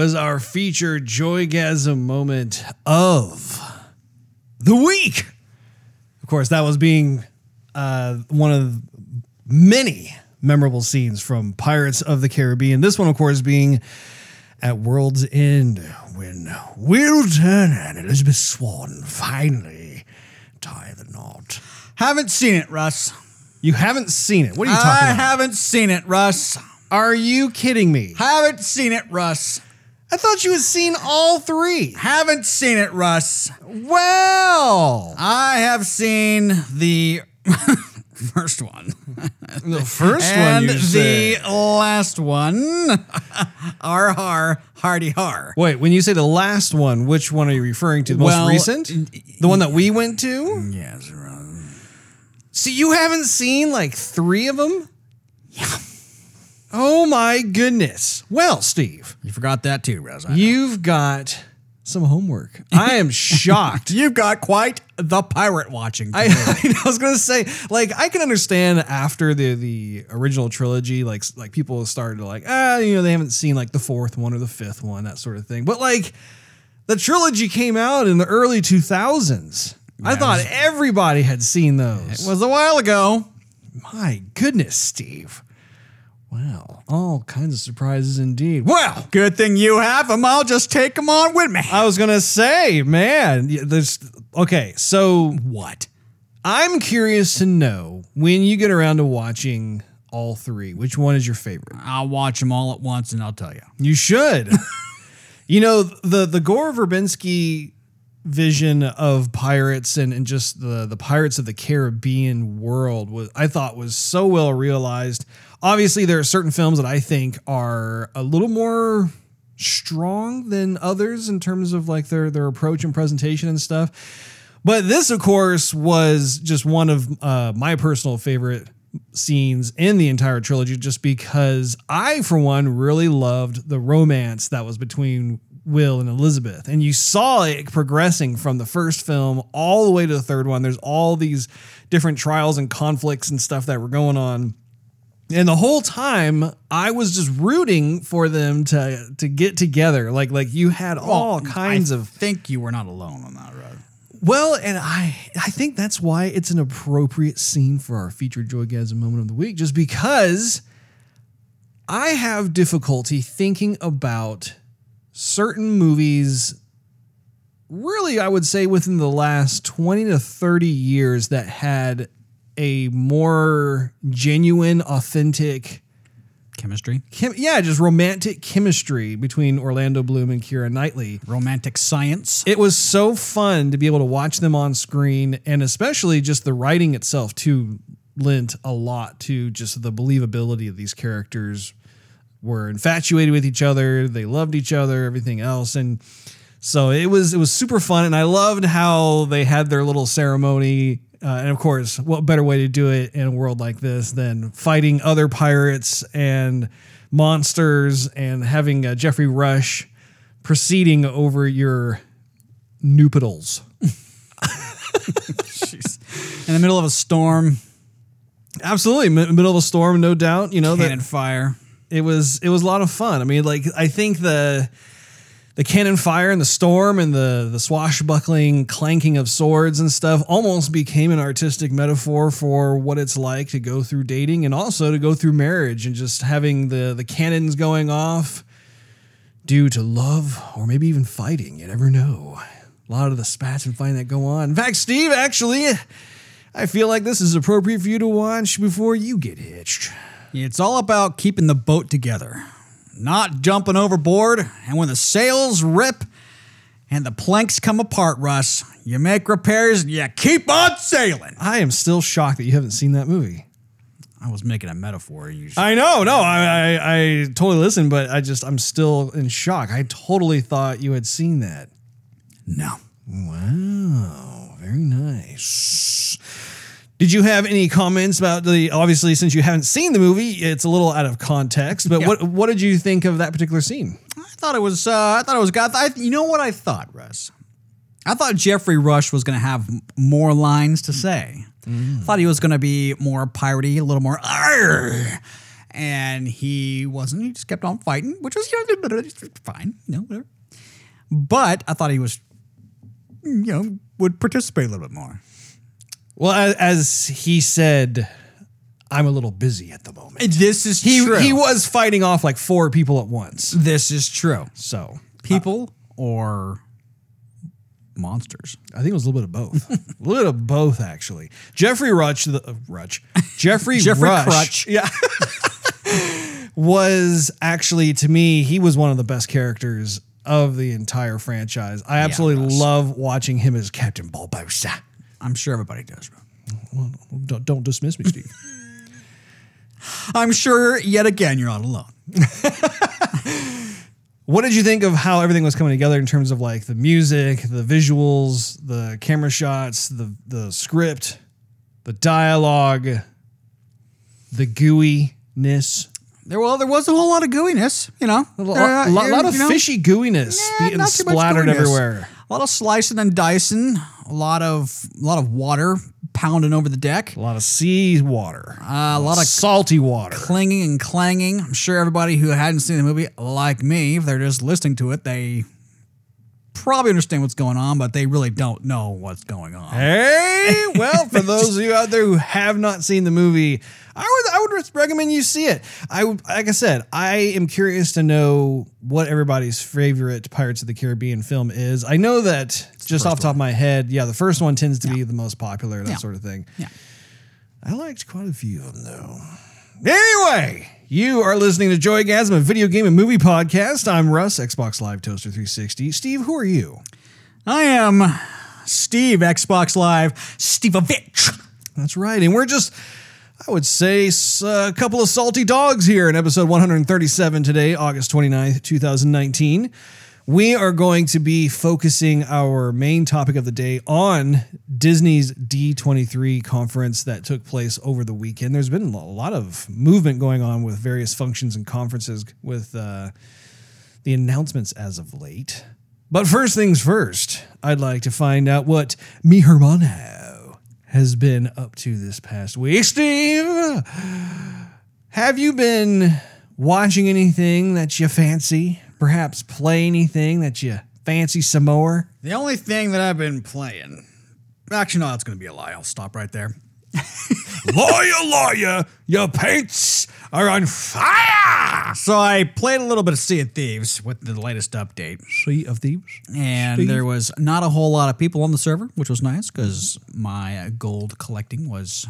was our feature Joygasm moment of the week. Of course, that was being uh, one of many memorable scenes from Pirates of the Caribbean. This one, of course, being at World's End when Will Turner and Elizabeth Swann finally tie the knot. Haven't seen it, Russ. You haven't seen it. What are you talking I about? haven't seen it, Russ. Are you kidding me? Haven't seen it, Russ. I thought you had seen all three. Haven't seen it, Russ. Well, I have seen the first one the first and one you the said. last one. har har hardy har. Wait, when you say the last one, which one are you referring to? The Well, most recent? The one that we went to? Yes. See, you haven't seen like three of them? Yeah. Oh my goodness. Well, Steve, You forgot that too, know. you've got some homework. I am shocked. You've got quite the pirate watching. I. I was gonna say, like, I can understand after the the original trilogy, like, like people started to like, ah, you know, they haven't seen like the fourth one or the fifth one, that sort of thing. But like, the trilogy came out in the early two thousands. I thought everybody had seen those. it was a while ago. My goodness, Steve. Wow, all kinds of surprises indeed. Well, Good thing you have them. I'll just take them on with me. I was gonna say, man, there's okay. So what? I'm curious to know when you get around to watching all three, which one is your favorite? I'll watch them all at once and I'll tell you. You should. you know, the the Gore Verbinski vision of pirates and, and just the the pirates of the Caribbean world was I thought was so well realized. Obviously, there are certain films that I think are a little more strong than others in terms of like their their approach and presentation and stuff. But this, of course, was just one of uh, my personal favorite scenes in the entire trilogy, just because I, for one, really loved the romance that was between Will and Elizabeth. And you saw it progressing from the first film all the way to the third one. There's all these different trials and conflicts and stuff that were going on. And the whole time I was just rooting for them to to get together. Like like you had all kinds I of think you were not alone on that road. well, and I I think that's why it's an appropriate scene for our featured Joygasm moment of the week, just because I have difficulty thinking about certain movies really, I would say within the last 20 to 30 years that had a more genuine, authentic, Chemistry, chem- yeah, just romantic chemistry between Orlando Bloom and Keira Knightley. romantic science. It was so fun to be able to watch them on screen, and especially just the writing itself too lent a lot to just the believability of these characters. Were infatuated with each other, they loved each other, everything else, and so it was it was super fun, and I loved how they had their little ceremony. Uh, and of course, what better way to do it in a world like this than fighting other pirates and monsters and having uh, Geoffrey Rush proceeding over your nupitals. In the middle of a storm, Absolutely, mi- middle of a storm, no doubt. You know that cannon fire. It was it was a lot of fun. I mean, like I think the the cannon fire and the storm and the the swashbuckling clanking of swords and stuff almost became an artistic metaphor for what it's like to go through dating and also to go through marriage and just having the the cannons going off due to love or maybe even fighting. You never know. A lot of the spats and fighting that go on. In fact, Steve, actually, I feel like this is appropriate for you to watch before you get hitched. It's all about keeping the boat together, not jumping overboard. And when the sails rip and the planks come apart, Russ, you make repairs and you keep on sailing. I am still shocked that you haven't seen that movie. I was making a metaphor. You I know, no, I, I, I totally listened, but I just, I'm still in shock. I totally thought you had seen that. no. Wow, very nice. Did you have any comments about the? Obviously, since you haven't seen the movie, it's a little out of context. But Yeah. what what did you think of that particular scene? I thought it was. Uh, I thought it was. God. I, you know what I thought, Russ? I thought Geoffrey Rush was going to have more lines to say. Mm. I thought he was going to be more piratey, a little more. "Arr!" And he wasn't. He just kept on fighting, which was you know uh, fine, you know whatever. But I thought he was, mm, you know, would participate a little bit more. Well, as, as he said, I'm a little busy at the moment. This is He true. he was fighting off like four people at once. This is true. So People or monsters. I think it was a little bit of both. a little bit of both, actually. Geoffrey Rush, the uh, Rush, Geoffrey, Geoffrey Rush, Crutch. yeah, was actually to me he was one of the best characters of the entire franchise. I absolutely love watching him as Captain Barbossa. I'm sure everybody does. Don't, don't dismiss me, Steve. I'm sure yet again you're not alone. what did you think of how everything was coming together in terms of like the music, the visuals, the camera shots, the the script, the dialogue, the gooiness? There, well, there was a whole lot of gooiness, you know. A lot, Uh, lot, lot of you know, fishy gooiness yeah, being not too much splattered gooiness. everywhere. A lot of slicing and dicing. A lot of a lot of water pounding over the deck. A lot of sea water. Uh, a lot of salty water. clanging and clanging. I'm sure everybody who hadn't seen the movie, like me, if they're just listening to it, they probably understand what's going on, but they really don't know what's going on. Hey, well, for those of you out there who have not seen the movie, I would I would recommend you see it. I would- like I said, I am curious to know what everybody's favorite Pirates of the Caribbean film is. I know that it's just off the top of my head, yeah, the first one tends to be the most popular, that Yeah. sort of thing. Yeah. I liked quite a few of them though. Anyway, you are listening to Joygasm, a video game and movie podcast. I'm Russ, Xbox Live Toaster 360. Steve, who are you? I am Steve, Xbox Live, Steveovich. That's right. And we're just, I would say, a couple of salty dogs here in episode 137 today, August 29th, 2019. We are going to be focusing our main topic of the day on Disney's D23 conference that took place over the weekend. There's been a lot of movement going on with various functions and conferences with uh, the announcements as of late. But first things first, I'd like to find out what mi hermano has been up to this past week. Steve, have you been watching anything that you fancy? Perhaps play anything that you fancy some more? The only thing that I've been playing, actually, no, that's going to be a lie. I'll stop right there. lawyer, lawyer, your paints are on fire. So I played a little bit of Sea of Thieves with the latest update, Sea of Thieves. and Steve? there was not a whole lot of people on the server, which was nice because my gold collecting was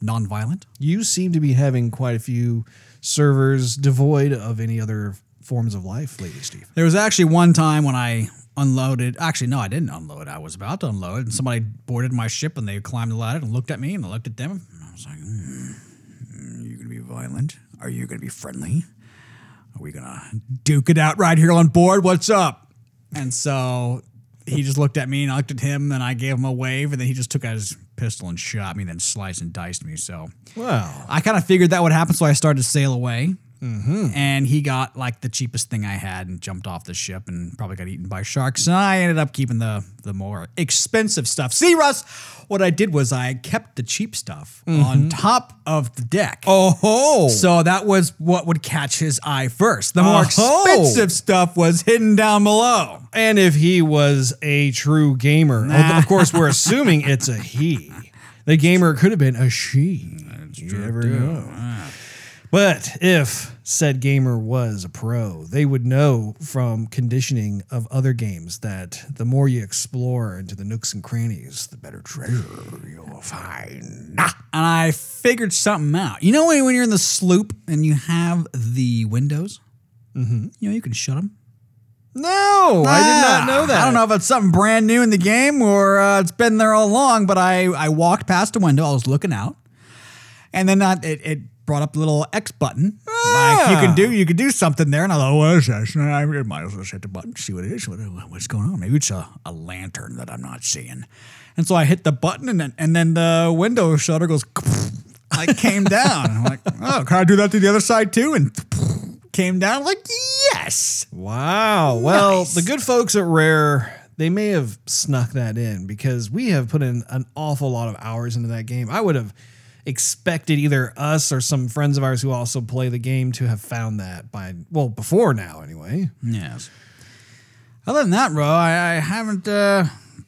non-violent. You seem to be having quite a few servers devoid of any other forms of life lately, Steve. There was actually one time when I unloaded. Actually, no, I didn't unload. I was about to unload, and somebody boarded my ship, and they climbed the ladder and looked at me, and I looked at them, and I was like, hmm, "Are you gonna be violent? Are you gonna be friendly? Are we gonna duke it out right here on board? What's up?" And so he just looked at me, and I looked at him, and I gave him a wave, and then he just took out his pistol and shot me, then sliced and diced me. So Wow. I kind of figured that would happen, so I started to sail away. Mm-hmm. And he got like the cheapest thing I had and jumped off the ship and probably got eaten by sharks. And I ended up keeping the the more expensive stuff. See, Russ, what I did was I kept the cheap stuff on mm-hmm. top of the deck. Oh, So that was what would catch his eye first. The more Oh. expensive stuff was hidden down below. and if he was a true gamer, although of course we're assuming it's a he. The gamer could have been a she. you never know. Ah. But if said gamer was a pro, they would know from conditioning of other games that the more you explore into the nooks and crannies, the better treasure you'll find. And I figured something out. You know when, you're in the sloop and you have the windows? Mm-hmm. You know, you can shut them. No, I did not know that. Ah, I don't know if it's something brand new in the game or uh, it's been there all along, but I, I walked past a window. I was looking out. And then uh, it, it brought up the little X button. Ah. Like you can do you can do something there. And I thought, what is? And I might as well hit the button, see what it is. What, what's going on? Maybe it's a, a lantern that I'm not seeing. And so I hit the button and then and then the window shutter goes I came down. I'm like, oh, can I do that to the other side too? And came down. I'm like, yes. Wow. Well, Nice. the good folks at Rare, they may have snuck that in because we have put in an awful lot of hours into that game. I would have expected either us or some friends of ours who also play the game to have found that by, well, before now anyway. Yes. Other than that, bro, I, I haven't uh,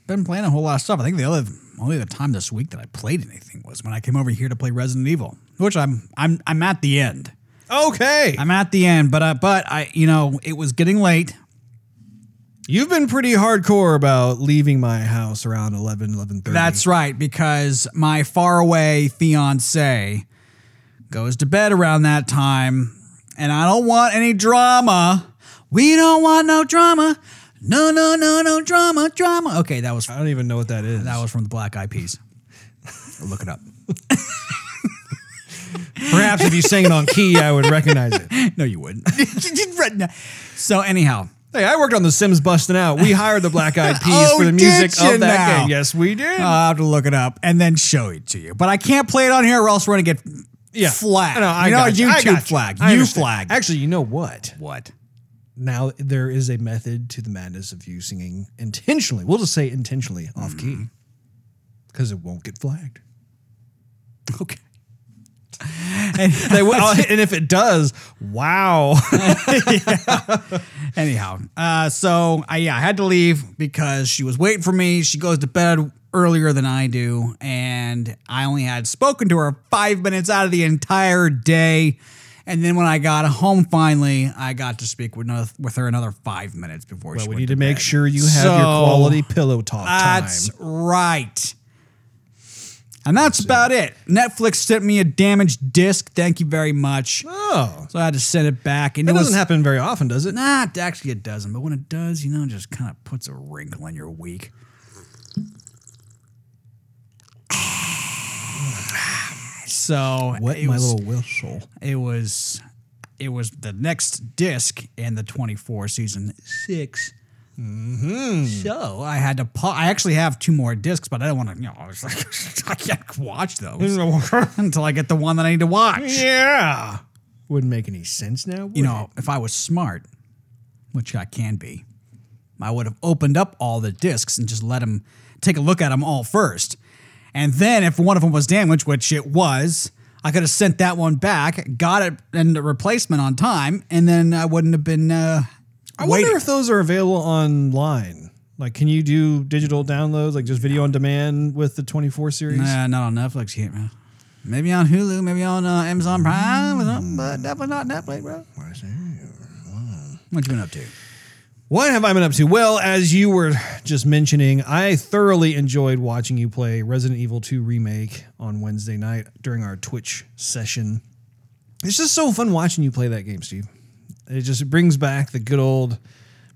been playing a whole lot of stuff. I think the other only the time this week that I played anything was when I came over here to play Resident Evil, which I'm I'm I'm at the end. Okay. I'm at the end, but uh, but I you know it was getting late. You've been pretty hardcore about leaving my house around 11, 11.30. That's right, because my faraway fiance goes to bed around that time, and I don't want any drama. We don't want no drama. No, no, no, no drama, drama. Okay, that was I don't even know what that is. that was from the Black Eyed Peas. Look it up. Perhaps if you sang it on key, I would recognize it. No, you wouldn't. so anyhow, Hey, I worked on The Sims Busting Out. We hired the Black Eyed Peas Oh, for the music of that now? game. Yes, we did. I'll have to look it up and then show it to you. But I can't play it on here, or else we're gonna get yeah. flagged. No, I you know, got you. I YouTube you. flag. I You flag. Actually, you know what? what? Now there is a method to the madness of you singing intentionally. We'll just say intentionally off key Mm. because it won't get flagged. Okay. They and if it does, wow. Anyhow, uh, so I yeah, I had to leave because she was waiting for me. She goes to bed earlier than I do, and I only had spoken to her five minutes out of the entire day. And then when I got home finally, I got to speak with another, with her another five minutes before Well, she we need to make sure you have your quality pillow talk That's time. right. And that's about it. Netflix sent me a damaged disc. Thank you very much. Oh, So I had to send it back. And that it doesn't happen very often, does it? Nah, actually it doesn't. But when it does, you know, it just kind of puts a wrinkle in your week. So Wet it my was, little whistle. it was it was the next disc in the 24 season 6 Mm-hmm. So I had to. Pa- I actually have two more discs, but I don't want to. You know, I was like, I can't watch those until I get the one that I need to watch. yeah. Wouldn't make any sense now. would you know, if I was smart, which I can be, I would have opened up all the discs and just let them take a look at them all first. And then if one of them was damaged, which it was, I could have sent that one back, got it and the replacement on time, and then I wouldn't have been uh, I waiting. wonder if those are available online. Like, can you do digital downloads, like just video on demand with the 24 series? Nah, not on Netflix yet, man. Maybe on Hulu, maybe on uh, Amazon Prime or something, but definitely not Netflix, bro. What you been up to? What have I been up to? Well, as you were just mentioning, I thoroughly enjoyed watching you play Resident Evil 2 Remake on Wednesday night during our Twitch session. It's just so fun watching you play that game, Steve. It just brings back the good old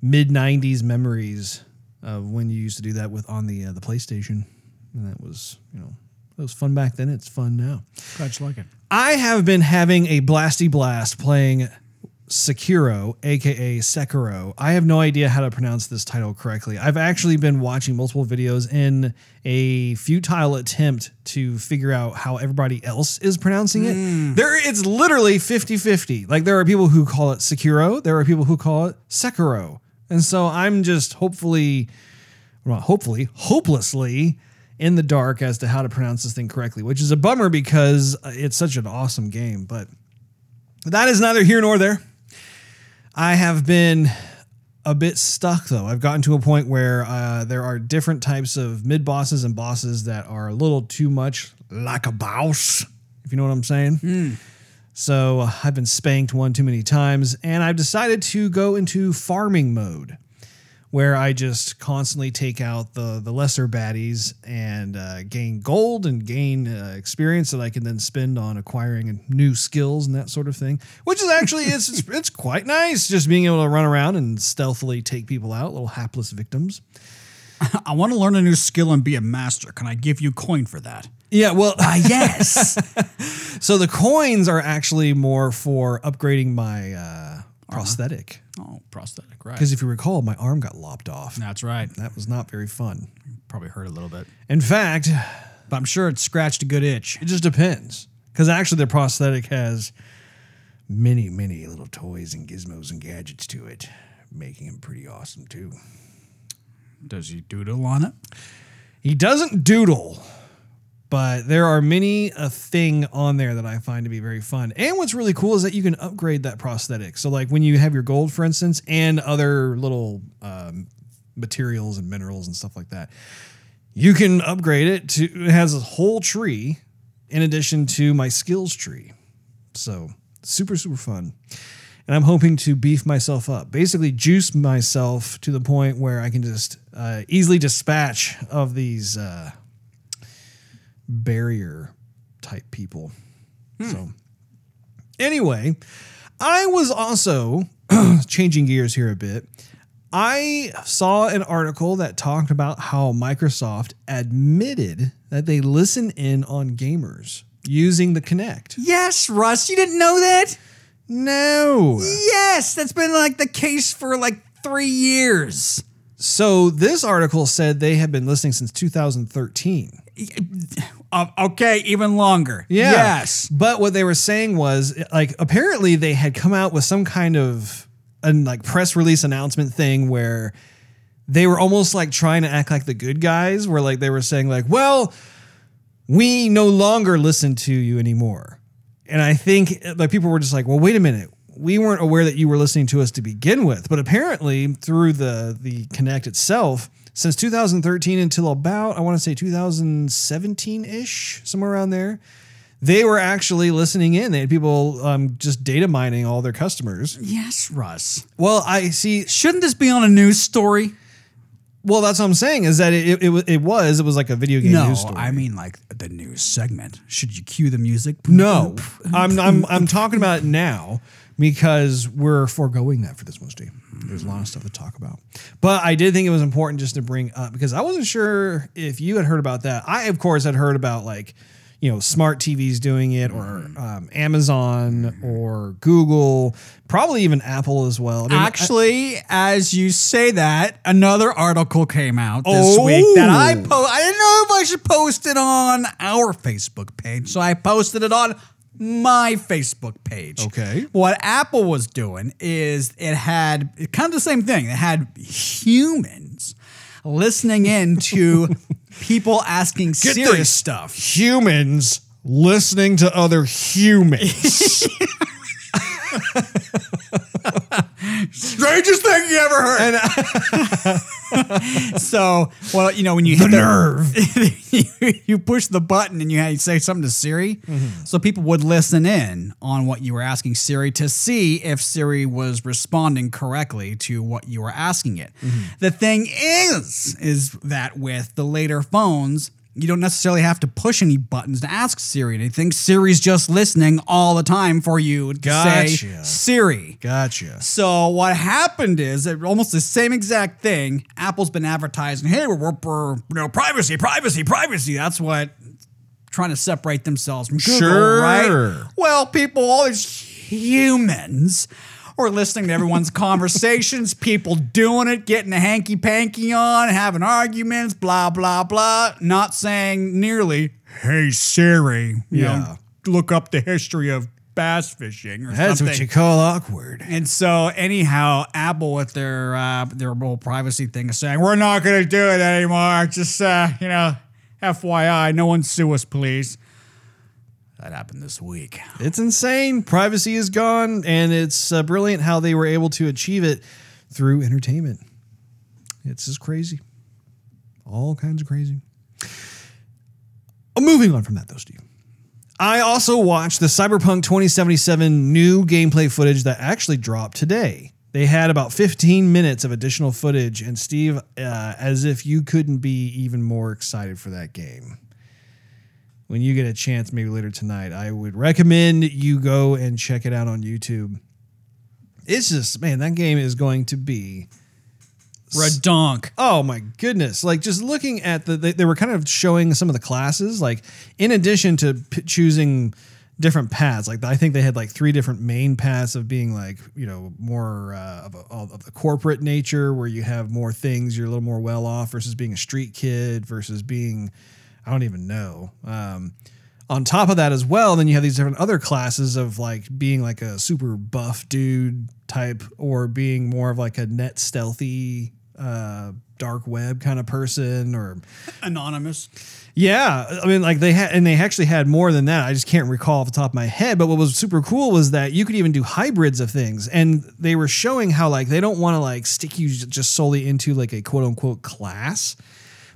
mid 90s memories of when you used to do that with on the uh, the PlayStation. And that was, you know, that was fun back then. It's fun now. Glad you like it. I have been having a blasty blast playing Sekiro, aka Sekiro. I have no idea how to pronounce this title correctly. I've actually been watching multiple videos in a futile attempt to figure out how everybody else is pronouncing it. Hmm. There it's literally 50-50. Like there are people who call it Sekiro, there are people who call it Sekiro. And so I'm just hopefully well, hopefully, hopelessly in the dark as to how to pronounce this thing correctly, which is a bummer because it's such an awesome game. But that is neither here nor there. I have been a bit stuck though. I've gotten to a point where uh, there are different types of mid bosses and bosses that are a little too much like a boss, if you know what I'm saying. So uh, I've been spanked one too many times, and I've decided to go into farming mode, where I just constantly take out the the lesser baddies and uh, gain gold and gain uh, experience that I can then spend on acquiring new skills and that sort of thing. Which is actually it's it's, it's quite nice, just being able to run around and stealthily take people out, little hapless victims. I want to learn a new skill and be a master. Can I give you coin for that? Yeah, well, Ah, yes. so the coins are actually more for upgrading my uh, prosthetic. Oh, prosthetic, right? Because if you recall, my arm got lopped off. That's right. That was not very fun. Probably hurt a little bit, In fact, but I'm sure it scratched a good itch. it just depends. Because actually, the prosthetic has many, many little toys and gizmos and gadgets to it, making him pretty awesome too. Does he doodle on it? He doesn't doodle, but there are many a thing on there that I find to be very fun. And what's really cool is that you can upgrade that prosthetic. So, like when you have your gold, for instance, and other little um, materials and minerals and stuff like that, you can upgrade it to. It has a whole tree in addition to my skills tree. So super super fun. And I'm hoping to beef myself up, basically juice myself to the point where I can just uh, easily dispatch of these uh, barrier type people. Hmm. So, anyway, I was also changing gears here a bit. I saw an article that talked about how Microsoft admitted that they listen in on gamers using the Kinect. Yes, Russ. You didn't know that? No. Yes, that's been like the case for like three years. So this article said they have been listening since 2013. Uh, okay, even longer. Yes. But what they were saying was like apparently they had come out with some kind of an like press release announcement thing where they were almost like trying to act like the good guys where like they were saying like, "Well, we no longer listen to you anymore." And I think like people were just like, "Well, wait a minute. We weren't aware that you were listening to us to begin with." But apparently through the the Connect itself, since 2013 until about I want to say 2017-ish, somewhere around there, they were actually listening in. They had people um, just data mining all their customers. Yes, Russ. Well, I see. Shouldn't this be on a news story? Well, that's what I'm saying is that it, it, it, it was it was like a video game No, news story. I mean like the news segment. Should you cue the music? no, I'm I'm I'm talking about it now because we're foregoing that for this one, Steve. There's a lot of stuff to talk about, but I did think it was important just to bring up because I wasn't sure if you had heard about that. I of course had heard about like you know smart TVs doing it or um, Amazon or Google, probably even Apple as well. I mean, I- Actually, as you say that, another article came out this Oh. week that I po- I didn't know if I should post it on our Facebook page, so I posted it on my Facebook page. Okay. What Apple was doing is it had kind of the same thing. It had humans listening in to people asking Get serious stuff. humans listening to other humans. Strangest thing you ever heard. so, well, you know, when you hit the nerve, you, you push the button and you, you say something to Siri. Mm-hmm. So people would listen in on what you were asking Siri to see if Siri was responding correctly to what you were asking it. Mm-hmm. The thing is, is that with the later phones, you don't necessarily have to push any buttons to ask Siri anything. Siri's just listening all the time for you to say Siri. Gotcha. So what happened is almost the same exact thing. Apple's been advertising, "Hey, we're, we're, we're you know privacy, privacy, privacy." That's what trying to separate themselves from Google, Sure. right? Well, people, all these humans are listening to everyone's conversations. People doing it, getting a hanky panky on, having arguments, blah blah blah. Not saying nearly, "Hey Siri, you Yeah. know, look up the history of." Bass fishing, or That's something. what you call awkward. And so, anyhow, Apple with their uh, their whole privacy thing is saying we're not going to do it anymore. Just uh, you know, FYI, no one sue us, please. That happened this week. It's insane. Privacy is gone, and it's uh, brilliant how they were able to achieve it through entertainment. It's just crazy. All kinds of crazy. Uh, moving on from that, though, Steve. I also watched the Cyberpunk 2077 new gameplay footage that actually dropped today. They had about 15 minutes of additional footage, and Steve, uh, as if you couldn't be even more excited for that game when you get a chance, maybe later tonight, I would recommend you go and check it out on YouTube. It's just, man, that game is going to be. Redonk. Oh my goodness. Like just looking at the, they, they were kind of showing some of the classes, like in addition to p- choosing different paths, like I think they had like three different main paths of being like, you know, more uh, of, a, of the corporate nature where you have more things, you're a little more well off versus being a street kid versus being, I don't even know. Um, on top of that as well, then you have these different other classes of like being like a super buff dude type or being more of like a net stealthy uh dark web kind of person or Anonymous. yeah i mean like they had and they actually had more than that i just can't recall off the top of my head but what was super cool was that you could even do hybrids of things and they were showing how like they don't want to like stick you just solely into like a quote unquote class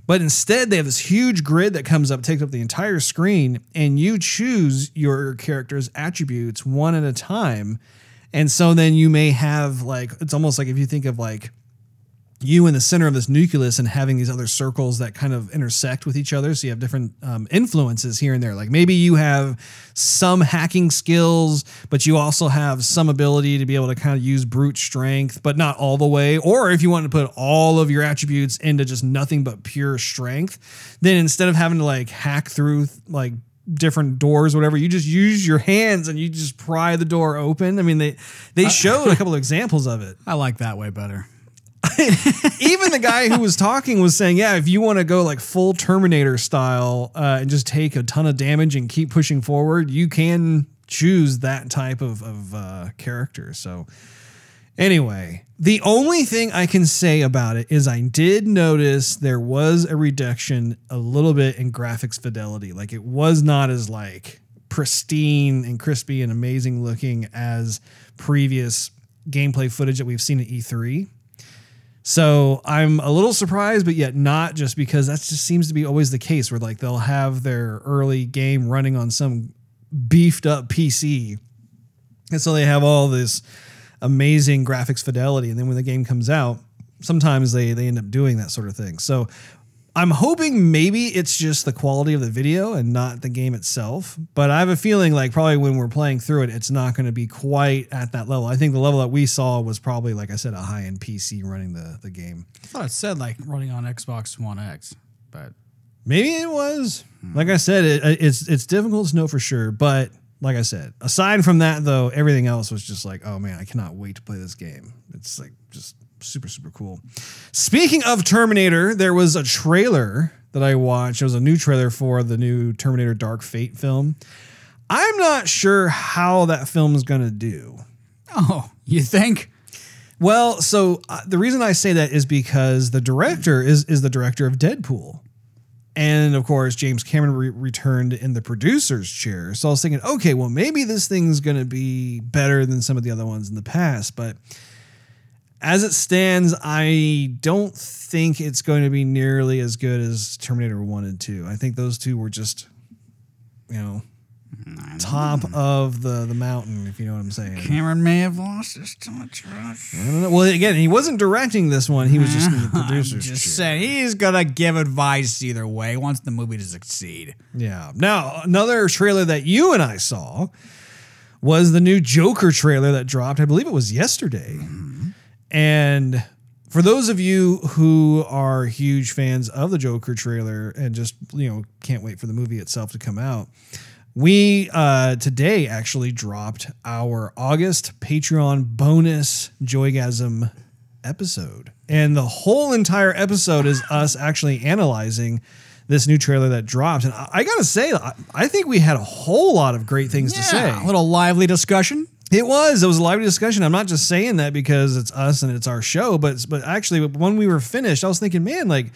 but instead, they have this huge grid that comes up, takes up the entire screen, and you choose your character's attributes one at a time. And so then you may have like, it's almost like if you think of like you in the center of this nucleus and having these other circles that kind of intersect with each other. So you have different um, influences here and there. Like maybe you have some hacking skills, but you also have some ability to be able to kind of use brute strength, but not all the way. Or if you want to put all of your attributes into just nothing but pure strength, then instead of having to like hack through like different doors or whatever you just use your hands and you just pry the door open i mean they they showed a couple of examples of it I like that way better. even the guy who was talking was saying, yeah, if you want to go like full Terminator style uh, and just take a ton of damage and keep pushing forward, you can choose that type of, of uh, character. So, anyway, the only thing I can say about it is I did notice there was a reduction a little bit in graphics fidelity. Like it was not as like pristine and crispy and amazing looking as previous gameplay footage that we've seen at E3. So I'm a little surprised, but yet not just because that just seems to be always the case where like they'll have their early game running on some beefed up PC. And so they have all this amazing graphics fidelity. And then when the game comes out, sometimes they, they end up doing that sort of thing. So I'm hoping maybe it's just the quality of the video and not the game itself. But I have a feeling like probably when we're playing through it, it's not going to be quite at that level. I think the level that we saw was probably, like I said, a high end PC running the, the game. I thought it said like running on Xbox One X, but Maybe it was. Hmm. Like I said, it, it's it's difficult to know for sure. But like I said, aside from that though, everything else was just like, oh man, I cannot wait to play this game. It's like just super super cool. Speaking of Terminator, there was a trailer that I watched. It was a new trailer for the new Terminator Dark Fate film. I'm not sure how that film is going to do. oh, you think? Well, so uh, the reason I say that is because the director is is the director of Deadpool. And of course, James Cameron re- returned in the producer's chair. So I was thinking, okay, well, maybe this thing's going to be better than some of the other ones in the past. But as it stands, I don't think it's going to be nearly as good as Terminator 1 and 2. I think those two were just, you know, mm, top of the, the mountain, if you know what I'm saying. Cameron may have lost his touch. I don't know. Well, again, he wasn't directing this one. He was just in the I'm just chair. saying, he's gonna give advice either way. He wants the movie to succeed. Yeah. Now, another trailer that you and I saw was the new Joker trailer that dropped. I believe it was yesterday. Mm. And for those of you who are huge fans of the Joker trailer and just, you know, can't wait for the movie itself to come out, we uh, today actually dropped our August Patreon bonus Joygasm episode. And the whole entire episode is us actually analyzing this new trailer that dropped. And I, I gotta say, I, I think we had a whole lot of great things to say. a little lively discussion. It was. It was a lively discussion. I'm not just saying that because it's us and it's our show, but but actually, when we were finished, I was thinking, man, like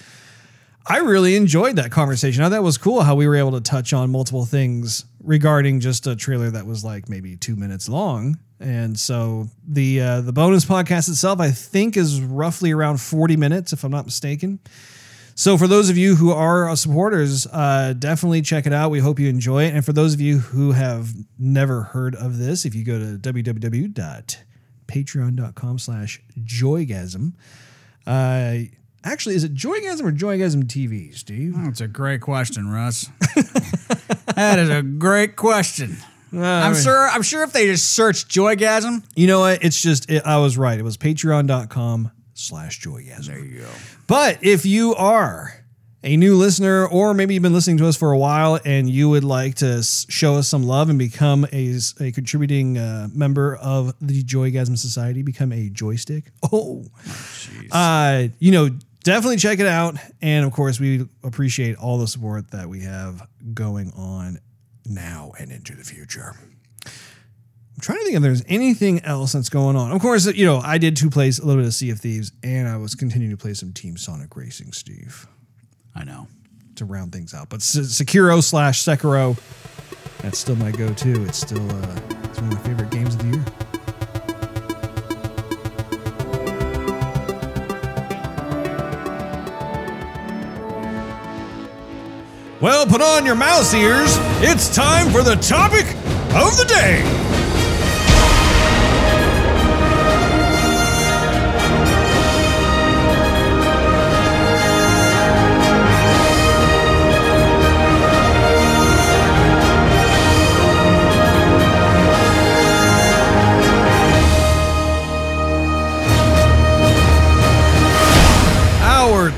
I really enjoyed that conversation. I thought that was cool how we were able to touch on multiple things regarding just a trailer that was like maybe two minutes long. And so the uh, the bonus podcast itself, I think, is roughly around 40 minutes, if I'm not mistaken. So for those of you who are uh, supporters, uh, definitely check it out. We hope you enjoy it. And for those of you who have never heard of this, if you go to www.patreon.com slash joygasm, uh, actually, is it joygasm or joygasm TV, Steve? That's a great question, Russ. that is a great question. I'm sure. I'm sure if they just search Joygasm, You know what? It's just, it, I was right. It was patreon.com slash joygasm. There you go. But if you are a new listener, or maybe you've been listening to us for a while and you would like to show us some love and become a, a contributing uh, member of the Joygasm Society, become a joystick. Oh, uh, you know, definitely check it out. And of course, we appreciate all the support that we have going on now and into the future. I'm trying to think if there's anything else that's going on. Of course, you know, I did two plays, a little bit of Sea of Thieves, and I was continuing to play some Team Sonic Racing, Steve, I know. to round things out. But Sekiro slash Sekiro, that's still my go-to. It's still uh, it's one of my favorite games of the year. Well, put on your mouse ears. It's time for the topic of the day.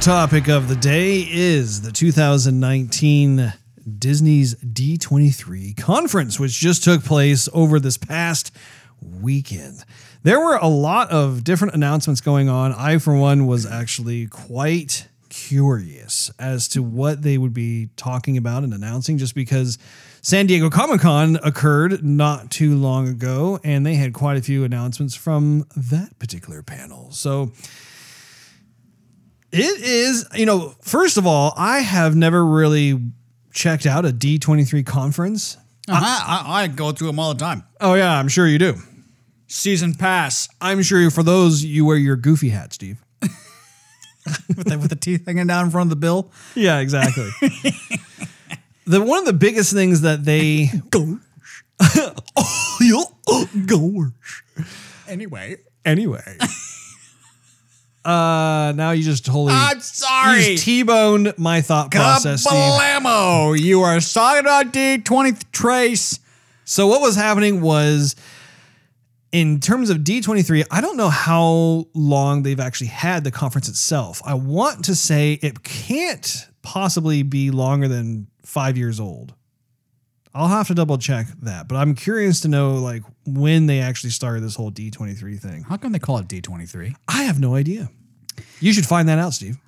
Topic of the day is the 2019 Disney's D23 conference, which just took place over this past weekend. There were a lot of different announcements going on. I, for one, was actually quite curious as to what they would be talking about and announcing, just because San Diego Comic Con occurred not too long ago, and they had quite a few announcements from that particular panel. So, it is, you know, first of all, I have never really checked out a D23 conference. Uh-huh. I, I go through them all the time. Oh, yeah, I'm sure you do. Season pass I'm sure you for those, you wear your goofy hat, Steve. with the, with the teeth hanging down in front of the bill. Yeah, exactly. the One of the biggest things that they. oh, yo, oh, gosh. Anyway, Anyway. Uh, now you just totally. I'm sorry. just T-boned my thought process, Steve. You are talking about D23. So what was happening was in terms of D23, I don't know how long they've actually had the conference itself. I want to say it can't possibly be longer than 5 years old. I'll have to double check that, but I'm curious to know like when they actually started this whole D23 thing. How come they call it D23? I have no idea. You should find that out, Steve.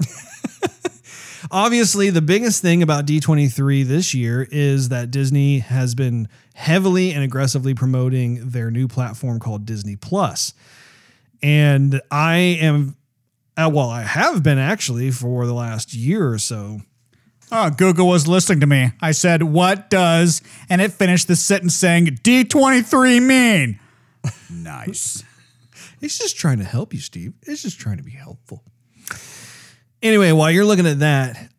Obviously, the biggest thing about D23 this year is that Disney has been heavily and aggressively promoting their new platform called Disney Plus. And I am, uh, well, I have been actually for the last year or so. Oh, Google was listening to me. I said, What does, and it finished the sentence saying D23 mean? nice. It's just trying to help you, Steve. It's just trying to be helpful. Anyway, while you're looking at that,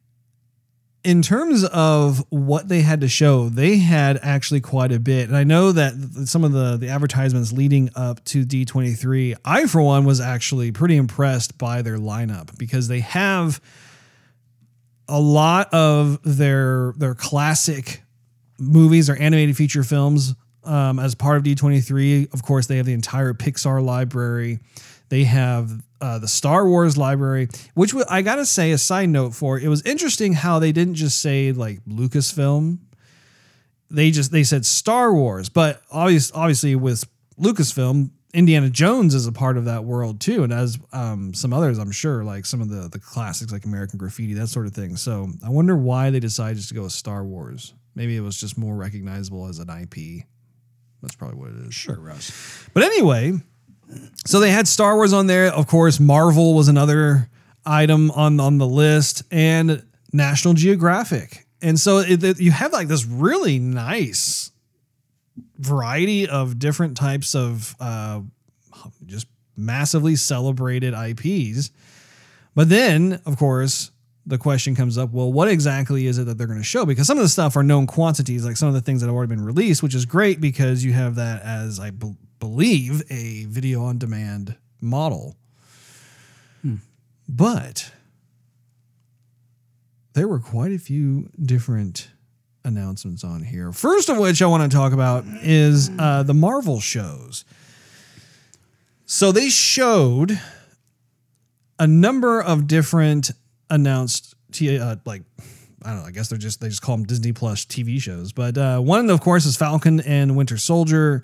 in terms of what they had to show, they had actually quite a bit. And I know that some of the, the advertisements leading up to D23, I, for one, was actually pretty impressed by their lineup because they have a lot of their their classic movies or animated feature films um, as part of D23. Of course, they have the entire Pixar library. They have uh, the Star Wars library, which I gotta say, a side note for it was interesting how they didn't just say like Lucasfilm. They just they said Star Wars, but obvious, obviously with Lucasfilm, Indiana Jones is a part of that world too, and as um, some others, I'm sure, like some of the the classics like American Graffiti, that sort of thing. So I wonder why they decided just to go with Star Wars. Maybe it was just more recognizable as an IP. That's probably what it is. Sure, Russ. But anyway, so they had Star Wars on there. Of course, Marvel was another item on on the list, and National Geographic. And so it, it- you have like this really nice variety of different types of uh, just massively celebrated IPs. But then, of course, the question comes up well, what exactly is it that they're going to show? Because some of the stuff are known quantities, like some of the things that have already been released, which is great because you have that as, I believe, a video on demand model. But there were quite a few different announcements on here. First of which I want to talk about is uh, the Marvel shows. So they showed a number of different announced t- uh, like I don't know. I guess they're just they just call them Disney Plus TV shows. But uh, one, of course, is Falcon and Winter Soldier.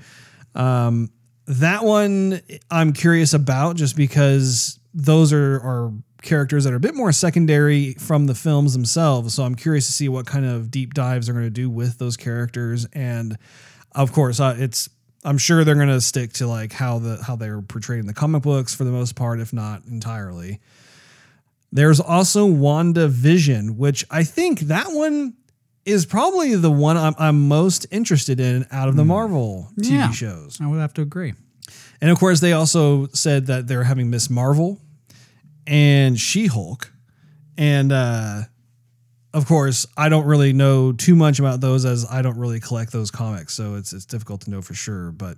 Um, that one I'm curious about just because those are are characters that are a bit more secondary from the films themselves. So I'm curious to see what kind of deep dives they're going to do with those characters. And of course, uh, it's I'm sure they're going to stick to like how the how they're portrayed in the comic books for the most part, if not entirely. There's also Wanda Vision, which I think that one is probably the one I'm, I'm most interested in out of the Marvel TV Yeah. shows. I would have to agree. And of course, they also said that they're having Miss Marvel and She Hulk. And uh, of course, I don't really know too much about those as I don't really collect those comics. So it's, it's difficult to know for sure. But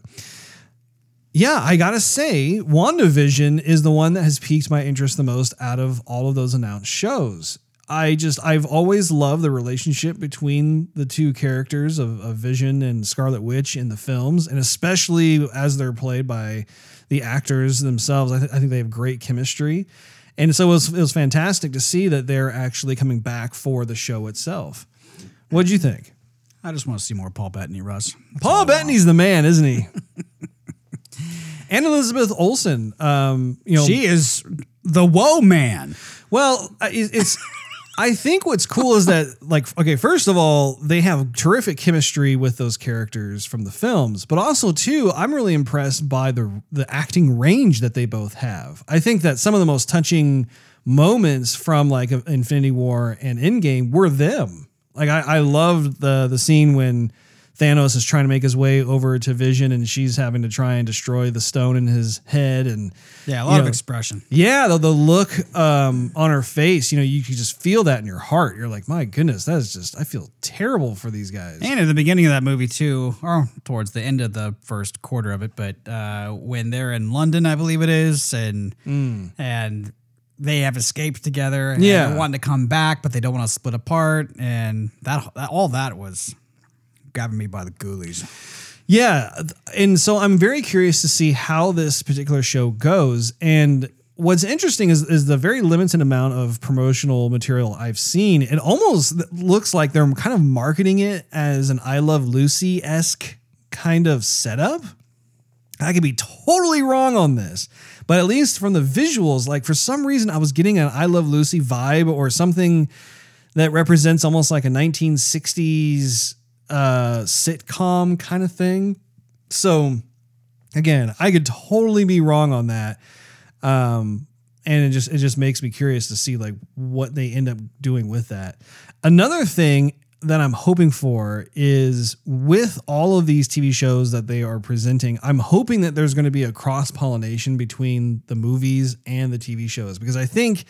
yeah, I gotta say, WandaVision is the one that has piqued my interest the most out of all of those announced shows. I just I've always loved the relationship between the two characters of, of Vision and Scarlet Witch in the films, and especially as they're played by the actors themselves. I, th- I think they have great chemistry, and so it was it was fantastic to see that they're actually coming back for the show itself. What'd you think? I just want to see more Paul Bettany, Russ. That's Paul. Bettany's the man, isn't he? and Elizabeth Olsen. Um, you know, She is the woe man. well, it's. I think what's cool is that, like, okay, first of all, they have terrific chemistry with those characters from the films, but also too, I'm really impressed by the the acting range that they both have. I think that some of the most touching moments from like Infinity War and Endgame were them. Like, I, I loved the the scene when Thanos is trying to make his way over to Vision, and she's having to try and destroy the stone in his head, and Yeah, a you lot of know, expression. yeah, the, the look um, on her face, you know, you could just feel that in your heart. You're like, my goodness, that is just, I feel terrible for these guys. And at the beginning of that movie too, or towards the end of the first quarter of it, but uh, when they're in London, I believe it is, and and they have escaped together. And Yeah. they're wanting to come back, but they don't want to split apart, and that, that all that was grabbing me by the ghoulies. Yeah. And so I'm very curious to see how this particular show goes. And what's interesting is, is the very limited amount of promotional material I've seen. It almost looks like they're kind of marketing it as an I Love Lucy esque kind of setup. I could be totally wrong on this, but at least from the visuals, like for some reason, I was getting an I Love Lucy vibe or something that represents almost like a 1960s uh, sitcom kind of thing. So, again, I could totally be wrong on that, um, and it just it just makes me curious to see like what they end up doing with that. Another thing that I'm hoping for is with all of these TV shows that they are presenting, I'm hoping that there's going to be a cross pollination between the movies and the TV shows because I think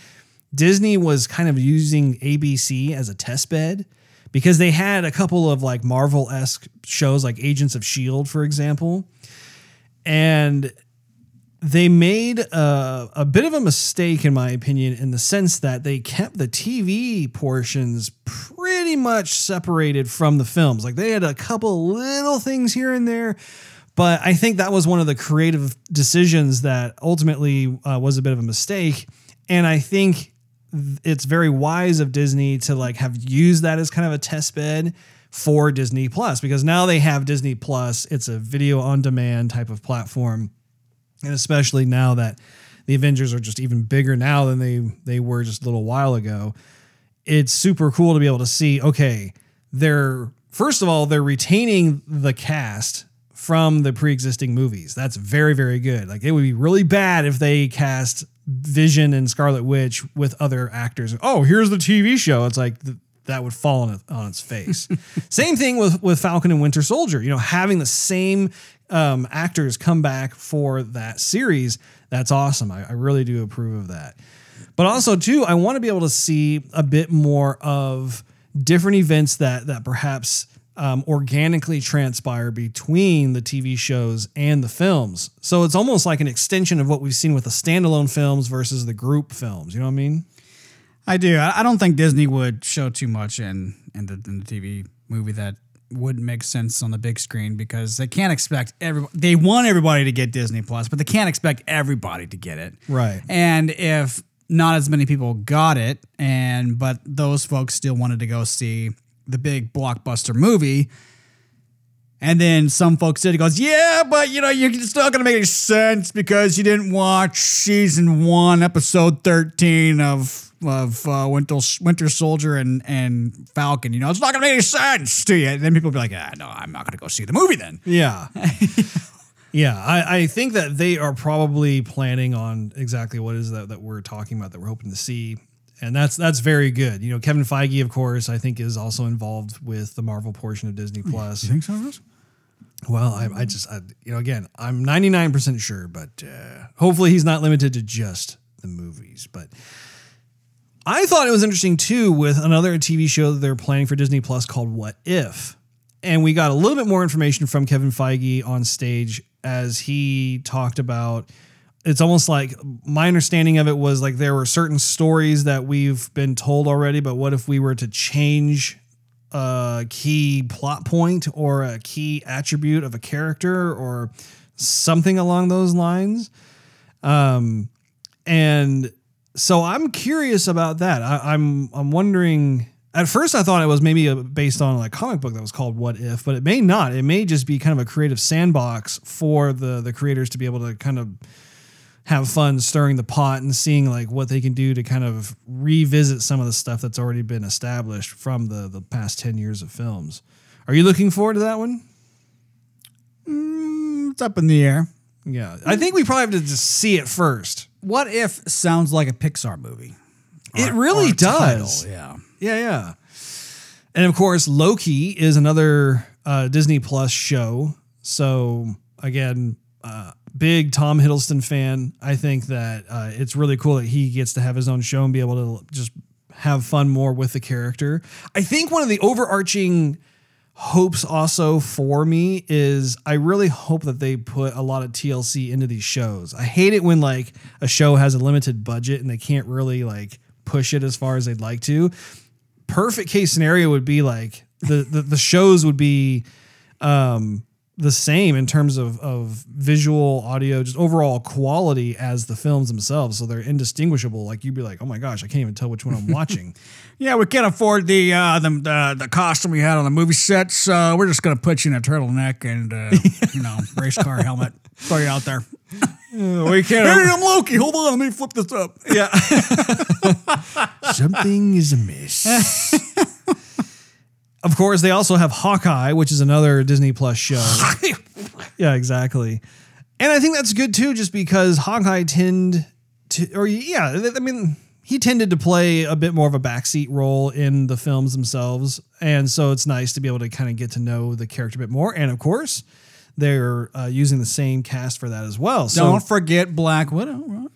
Disney was kind of using ABC as a test bed because they had a couple of like Marvel esque shows like Agents of S.H.I.E.L.D., for example. And they made a, a bit of a mistake, in my opinion, in the sense that they kept the TV portions pretty much separated from the films. Like they had a couple little things here and there, but I think that was one of the creative decisions that ultimately uh, was a bit of a mistake. And I think th- it's very wise of Disney to like have used that as kind of a test bed for Disney Plus because now they have Disney Plus. It's a video on demand type of platform and especially now that the Avengers are just even bigger now than they they were just a little while ago. It's super cool to be able to see. Okay, they're first of all they're retaining the cast from the pre-existing movies. That's very very good. Like it would be really bad if they cast Vision and Scarlet Witch with other actors. Oh, here's the TV show. It's like th- that would fall on, it, on its face. Same thing with with Falcon and Winter Soldier. You know, having the same um, actors come back for that series, that's awesome. I, I really do approve of that. But also too, I want to be able to see a bit more of different events that that perhaps um, organically transpire between the TV shows and the films. So it's almost like an extension of what we've seen with the standalone films versus the group films. You know what I mean? I do. I don't think Disney would show too much in in the, in the TV movie that wouldn't make sense on the big screen because they can't expect every. They want everybody to get Disney Plus, but they can't expect everybody to get it. Right. And if not as many people got it, and but those folks still wanted to go see the big blockbuster movie. And then some folks did. He goes, yeah, but you know, you're it's not gonna make any sense because you didn't watch season one, episode thirteen of of uh, Winter Winter Soldier and and Falcon. You know, it's not gonna make any sense to you. And then people be like, ah, no, I'm not gonna go see the movie then. Yeah. yeah. I, I think that they are probably planning on exactly what is that that we're talking about that we're hoping to see. And that's that's very good. You know, Kevin Feige, of course, I think is also involved with the Marvel portion of Disney Plus. think so? Well, I, I just, I, you know, again, I'm 99% sure, but uh, hopefully he's not limited to just the movies. But I thought it was interesting too with another TV show that they're planning for Disney Plus called What If. And we got a little bit more information from Kevin Feige on stage as he talked about it's almost like my understanding of it was like there were certain stories that we've been told already, but what if we were to change a key plot point or a key attribute of a character or something along those lines? Um, and so I'm curious about that. I, I'm I'm wondering. At first, I thought it was maybe a, based on like comic book that was called "What If," but it may not. It may just be kind of a creative sandbox for the the creators to be able to kind of have fun stirring the pot and seeing like what they can do to kind of revisit some of the stuff that's already been established from the the past 10 years of films. Are you looking forward to that one? It's up in the air. Yeah. I think we probably have to just see it first. What if sounds like a Pixar movie? It really Or does. title, yeah. Yeah, yeah. And of course, Loki is another uh, Disney Plus show. So again, uh, big Tom Hiddleston fan. I think that uh, it's really cool that he gets to have his own show and be able to just have fun more with the character. I think one of the overarching hopes also for me is I really hope that they put a lot of TLC into these shows. I hate it when like a show has a limited budget and they can't really like push it as far as they'd like to. Perfect case scenario would be like the the, the shows would be um the same in terms of of visual, audio, just overall quality as the films themselves. So they're indistinguishable. Like you'd be like, oh my gosh, I can't even tell which one I'm watching. Yeah, we can't afford the uh, the, the the costume we had on the movie set, so we're just gonna put you in a turtleneck and uh, you know race car helmet. Throw you out there. we can't. Hey, I'm Loki. Hold on, let me flip this up. Yeah. Something is amiss. Of course, they also have Hawkeye, which is another Disney Plus show. yeah, exactly. And I think that's good too, just because Hawkeye tend to, or yeah, I mean, he tended to play a bit more of a backseat role in the films themselves, and so it's nice to be able to kind of get to know the character a bit more. And of course, they're uh, using the same cast for that as well. So Don't forget Black Widow. right?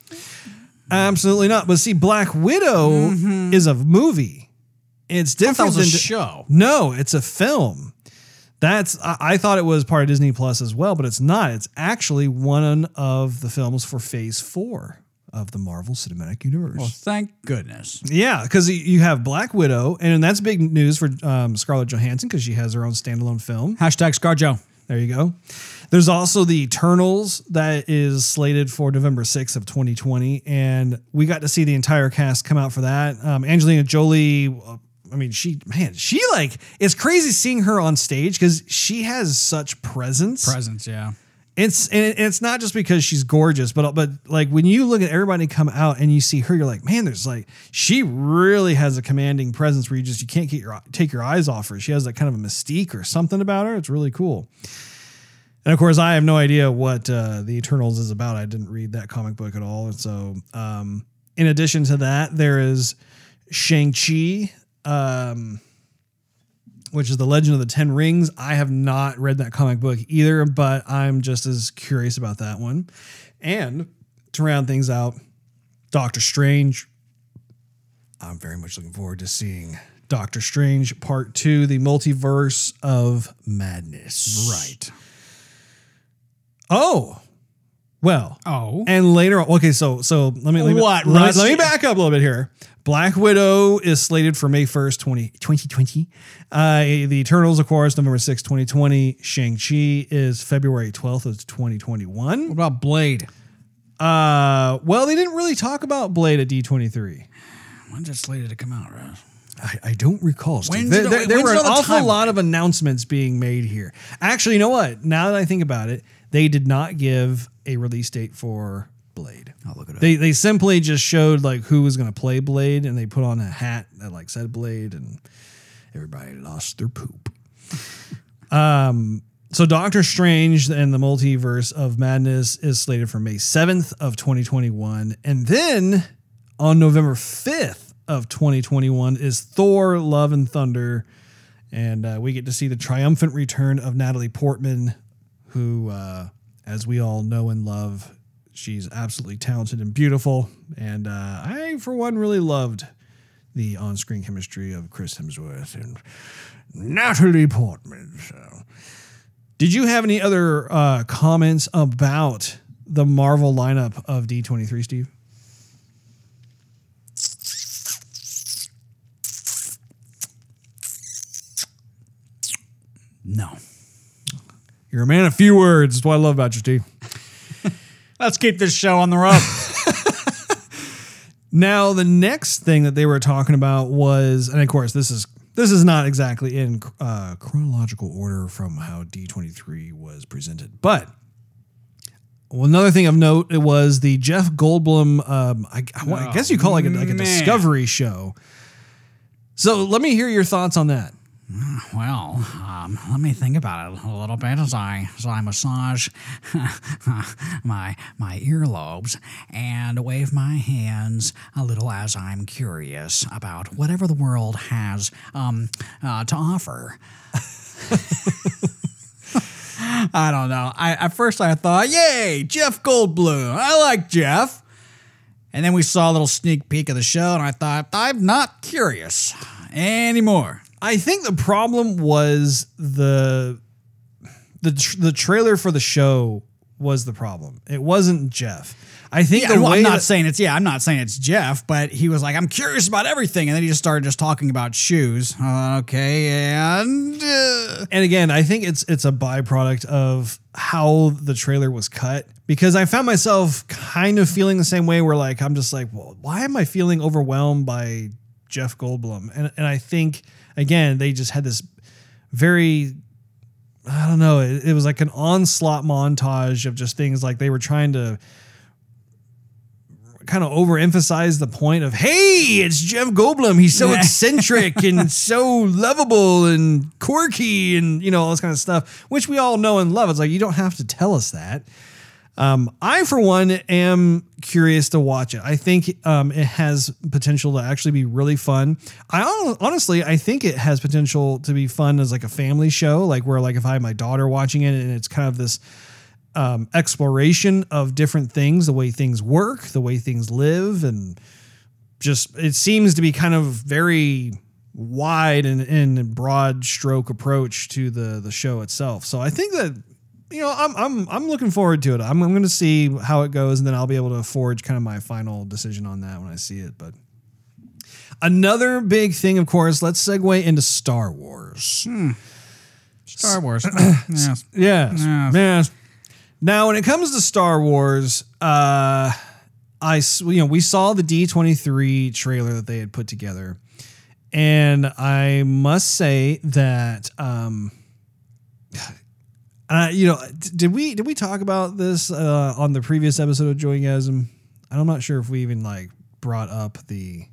absolutely not. But see, Black Widow is a movie. It's different was a show. No, it's a film. That's I, I thought it was part of Disney Plus as well, but it's not. It's actually one of the films for Phase Four of the Marvel Cinematic Universe. Well, thank goodness. Yeah, because you have Black Widow, and that's big news for um, Scarlett Johansson because she has her own standalone film. Hashtag ScarJo. There you go. There's also the Eternals that is slated for November 6th of 2020, and we got to see the entire cast come out for that. Um, Angelina Jolie, uh, I mean, she man, she like it's crazy seeing her on stage because she has such presence. Presence, yeah. It's and it's not just because she's gorgeous, but but like when you look at everybody come out and you see her, you're like, man, there's like she really has a commanding presence where you just you can't get your take your eyes off her. She has that kind of a mystique or something about her. It's really cool. And of course, I have no idea what uh, the Eternals is about. I didn't read that comic book at all. And so, um, in addition to that, there is Shang Chi. Um, which is the Legend of the Ten Rings. I have not read that comic book either, but I'm just as curious about that one. And to round things out, Doctor Strange. I'm very much looking forward to seeing Doctor Strange Part Two, the Multiverse of Madness. Right. Oh, well. Oh. And later on, okay, so so let me let me, What, let, let me back up a little bit here. Black Widow is slated for May 1st, 20, 2020. Uh, the Eternals, of course, November 6th, 2020. Shang-Chi is February 12th of 2021. What about Blade? Uh, well, they didn't really talk about Blade at D23. When's it slated to come out, Russ? I, I don't recall. Steve. There, it- there, there were an awful timeline? lot of announcements being made here. Actually, you know what? Now that I think about it, they did not give a release date for Blade. I'll look it up. They they simply just showed like who was going to play Blade, and they put on a hat that like said Blade, and everybody lost their poop. um. So Doctor Strange and the Multiverse of Madness is slated for May seventh of twenty twenty one, and then on November fifth of twenty twenty one is Thor: Love and Thunder, and uh, we get to see the triumphant return of Natalie Portman, who, uh, as we all know and love, she's absolutely talented and beautiful. And uh, I, for one, really loved the on-screen chemistry of Chris Hemsworth and Natalie Portman. So, did you have any other uh, comments about the Marvel lineup of D23, Steve? No. You're a man of few words. That's what I love about you, Steve. Let's keep this show on the road. Now, the next thing that they were talking about was, and of course, this is this is not exactly in uh, chronological order from how D23 was presented, but well, another thing of note it was the Jeff Goldblum. Um, I, I, wa- I guess you call it like a, like a discovery show. So let me hear your thoughts on that. Well, um, let me think about it a little bit as I as I massage my my earlobes and wave my hands a little as I'm curious about whatever the world has um, uh, to offer. I don't know. I at first I thought, "Yay, Jeff Goldblum! I like Jeff." And then we saw a little sneak peek of the show, and I thought, "I'm not curious anymore." I think the problem was the the tr- the trailer for the show was the problem. It wasn't Jeff. I think Yeah, the well, way I'm not that- saying it's yeah, I'm not saying it's Jeff, but he was like, I'm curious about everything, and then he just started just talking about shoes. Uh, okay, and uh, and again, I think it's it's a byproduct of how the trailer was cut because I found myself kind of feeling the same way where like I'm just like, well, why am I feeling overwhelmed by Jeff Goldblum? And and I think again, they just had this very I don't know, it, it was like an onslaught montage of just things like they were trying to kind of overemphasize the point of hey it's jeff goldblum. He's so eccentric and so lovable and quirky and you know all this kind of stuff which we all know and love. It's like you don't have to tell us that Um, I, for one, am curious to watch it. I think um, it has potential to actually be really fun. I honestly, I think it has potential to be fun as like a family show, like where like if I have my daughter watching it and it's kind of this um, exploration of different things, the way things work, the way things live, and just it seems to be kind of very wide and, and broad stroke approach to the the show itself. So I think that you know I'm I'm I'm looking forward to it. I'm I'm going to see how it goes, and then I'll be able to forge kind of my final decision on that when I see it. But another big thing, of course, let's segue into Star Wars. Star Wars. yes. Yes. Yes. Yes. Now, when it comes to Star Wars, uh, I you know we saw the D twenty three trailer that they had put together, and I must say that um, uh, you know did we did we talk about this uh, on the previous episode of Joygasm? I'm not sure if we even like brought up the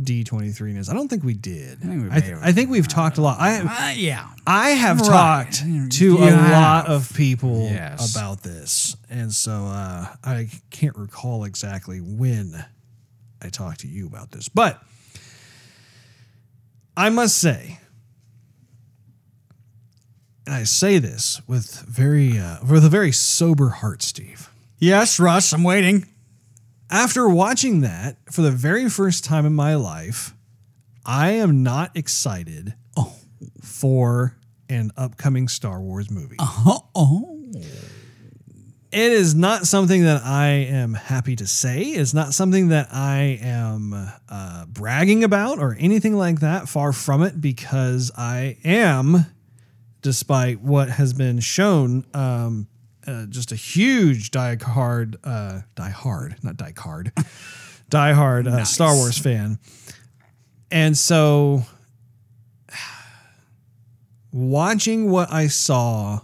D23 ness. I don't think we did. I think we I, have. I think we've talked a lot. I Uh, yeah. I have Right. talked to You a lot of people Yes. about this, and so uh, I can't recall exactly when I talked to you about this, but I must say, and I say this with very uh, with a very sober heart, Steve. Yes, Russ, I'm waiting. After watching that for the very first time in my life, I am not excited for an upcoming Star Wars movie. Oh, oh. It is not something that I am happy to say. It's not something that I am uh, bragging about or anything like that. Far from it, because I am, despite what has been shown, um, uh, just a huge die-hard, uh, die-hard, not die-hard, die-hard uh, Star Wars fan. And so, watching what I saw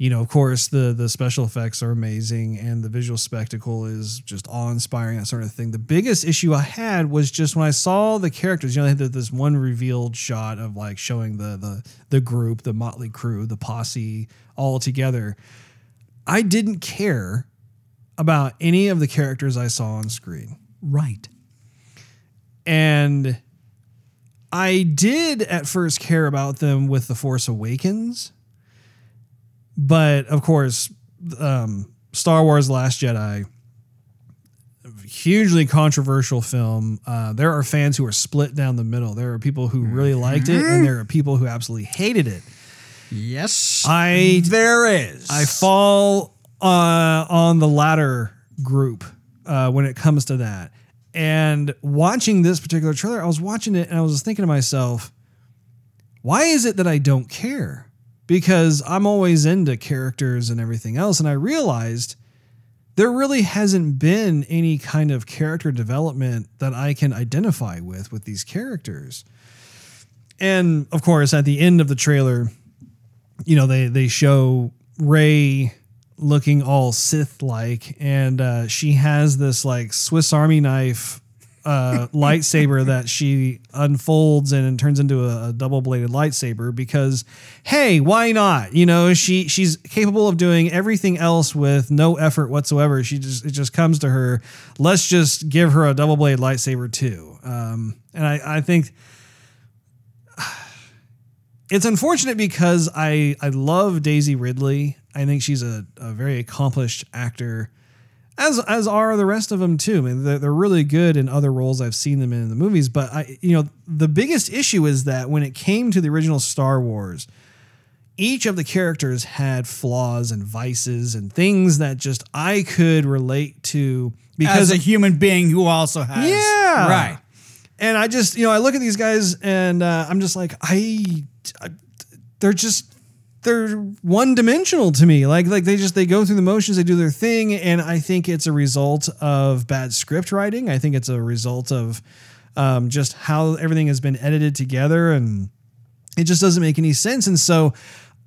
you know, of course, the the special effects are amazing and the visual spectacle is just awe inspiring, that sort of thing. The biggest issue I had was just when I saw the characters. You know, they had this one revealed shot of like showing the the the group, the motley crew, the posse all together. I didn't care about any of the characters I saw on screen. Right. And I did at first care about them with The Force Awakens. But of course, um, Star Wars Last Jedi, hugely controversial film. Uh, there are fans who are split down the middle. There are people who really liked it, and there are people who absolutely hated it. Yes. I there is. I fall uh, on the latter group uh, when it comes to that. And watching this particular trailer, I was watching it and I was thinking to myself, why is it that I don't care? Because I'm always into characters and everything else. And I realized there really hasn't been any kind of character development that I can identify with with these characters. And of course, at the end of the trailer, you know they they show Rey looking all Sith like, and uh, she has this like Swiss Army knife uh, lightsaber that she unfolds and, turns into a, a double bladed lightsaber because hey, why not? You know she she's capable of doing everything else with no effort whatsoever. She just it just comes to her. Let's just give her a double bladed lightsaber too. Um, and I I think it's unfortunate because I I love Daisy Ridley. I think she's a, a very accomplished actor, as as are the rest of them too. I mean, they're, they're really good in other roles I've seen them in, in the movies. But I, you know, the biggest issue is that when it came to the original Star Wars, each of the characters had flaws and vices and things that just I could relate to because as a human being who also has. yeah. Right. And I just, you know, I look at these guys and uh, I'm just like, I, I, they're just, they're one dimensional to me. Like, like they just, they go through the motions, they do their thing. And I think it's a result of bad script writing. I think it's a result of um, just how everything has been edited together and it just doesn't make any sense. And so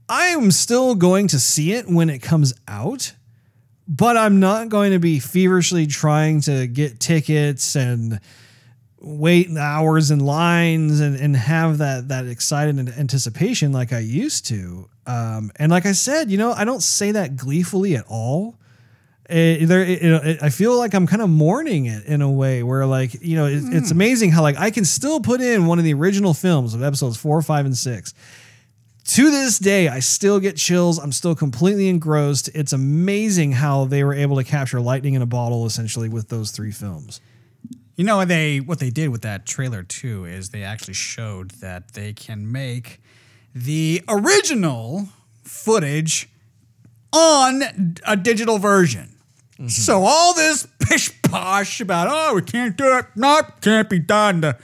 I am still going to see it when it comes out but I'm not going to be feverishly trying to get tickets and wait hours in lines and, and have that that excited anticipation like I used to. Um, and like I said, you know, I don't say that gleefully at all. It, there, it, it- I feel like I'm kind of mourning it in a way where, like, you know, it, it's amazing how like I can still put in one of the original films of episodes four, five, and six. To this day, I still get chills. I'm still completely engrossed. It's amazing how they were able to capture lightning in a bottle, essentially, with those three films. You know they what they did with that trailer too is they actually showed that they can make the original footage on a digital version. So all this pish posh about oh we can't do it, nope, can't be done. The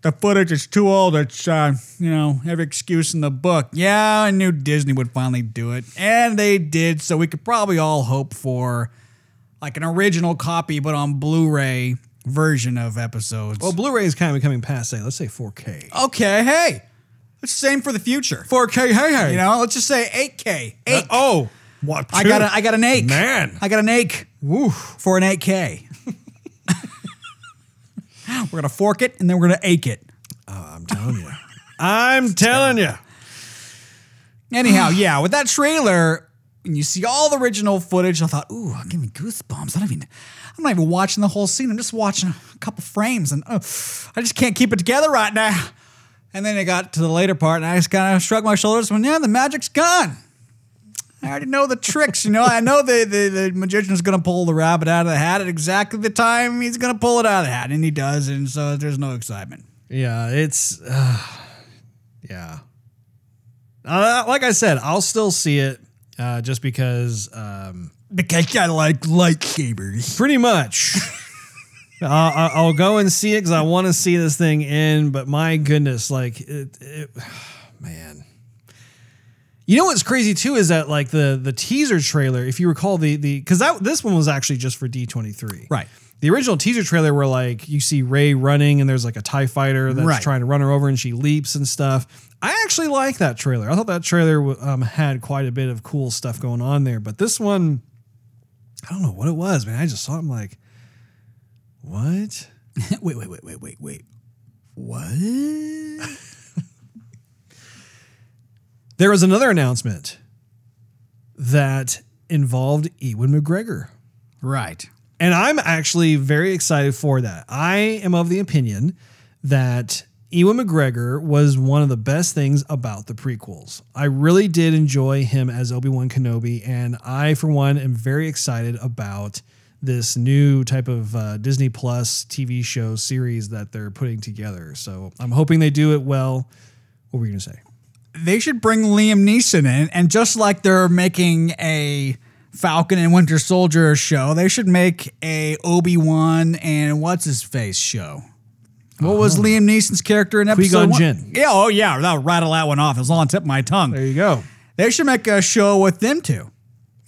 the footage is too old. It's uh, you know every excuse in the book. Yeah, I knew Disney would finally do it, and they did. So we could probably all hope for like an original copy, but on Blu-ray version of episodes. Well, Blu-ray is kind of becoming passe. Let's say 4K. okay, hey, it's the same for the future. 4K, hey, hey. You know, let's just say 8K. Uh, eight. oh, what? I got a, I got an ache. Man. I got an ache. Woo. For an 8K. we're gonna fork it and then we're gonna ache it. Uh, I'm telling you. I'm telling you. Anyhow, yeah, with that trailer, when you see all the original footage, I thought, ooh, give me goosebumps. I don't even, I'm not even watching the whole scene. I'm just watching a couple frames, and oh, I just can't keep it together right now. And then it got to the later part, and I just kind of shrugged my shoulders. And went, yeah, the magic's gone. I already know the tricks, you know. I know the the, the magician is going to pull the rabbit out of the hat at exactly the time he's going to pull it out of the hat, and he does, and so there's no excitement. Yeah, it's uh, yeah. Uh, like I said, I'll still see it uh, just because. Um, Because I like lightsabers. pretty much. Uh, I- I'll go and see it because I want to see this thing in. But my goodness, like it, it, man. You know what's crazy too is that like the the teaser trailer, if you recall the the because that this one was actually just for D twenty three, Right. The original teaser trailer where like you see Rey running and there's like a Tie Fighter that's Right. trying to run her over and she leaps and stuff. I actually like that trailer. I thought that trailer um, had quite a bit of cool stuff going on there. But this one, I don't know what it was, man. I just saw it. I'm like, what? wait, wait, wait, wait, wait, wait. What? There was another announcement that involved Ewan McGregor. Right. And I'm actually very excited for that. I am of the opinion that Ewan McGregor was one of the best things about the prequels. I really did enjoy him as Obi Wan Kenobi, and I, for one, am very excited about this new type of uh, Disney Plus TV show series that they're putting together. So I'm hoping they do it well. What were you going to say? They should bring Liam Neeson in, and just like they're making a Falcon and Winter Soldier show, they should make a Obi Wan and what's his face show. What was Liam Neeson's character in episode Qui-Gon one? Jinn. Yeah, oh yeah, that'll rattle that one off. It was on tip of my tongue. There you go. They should make a show with them two.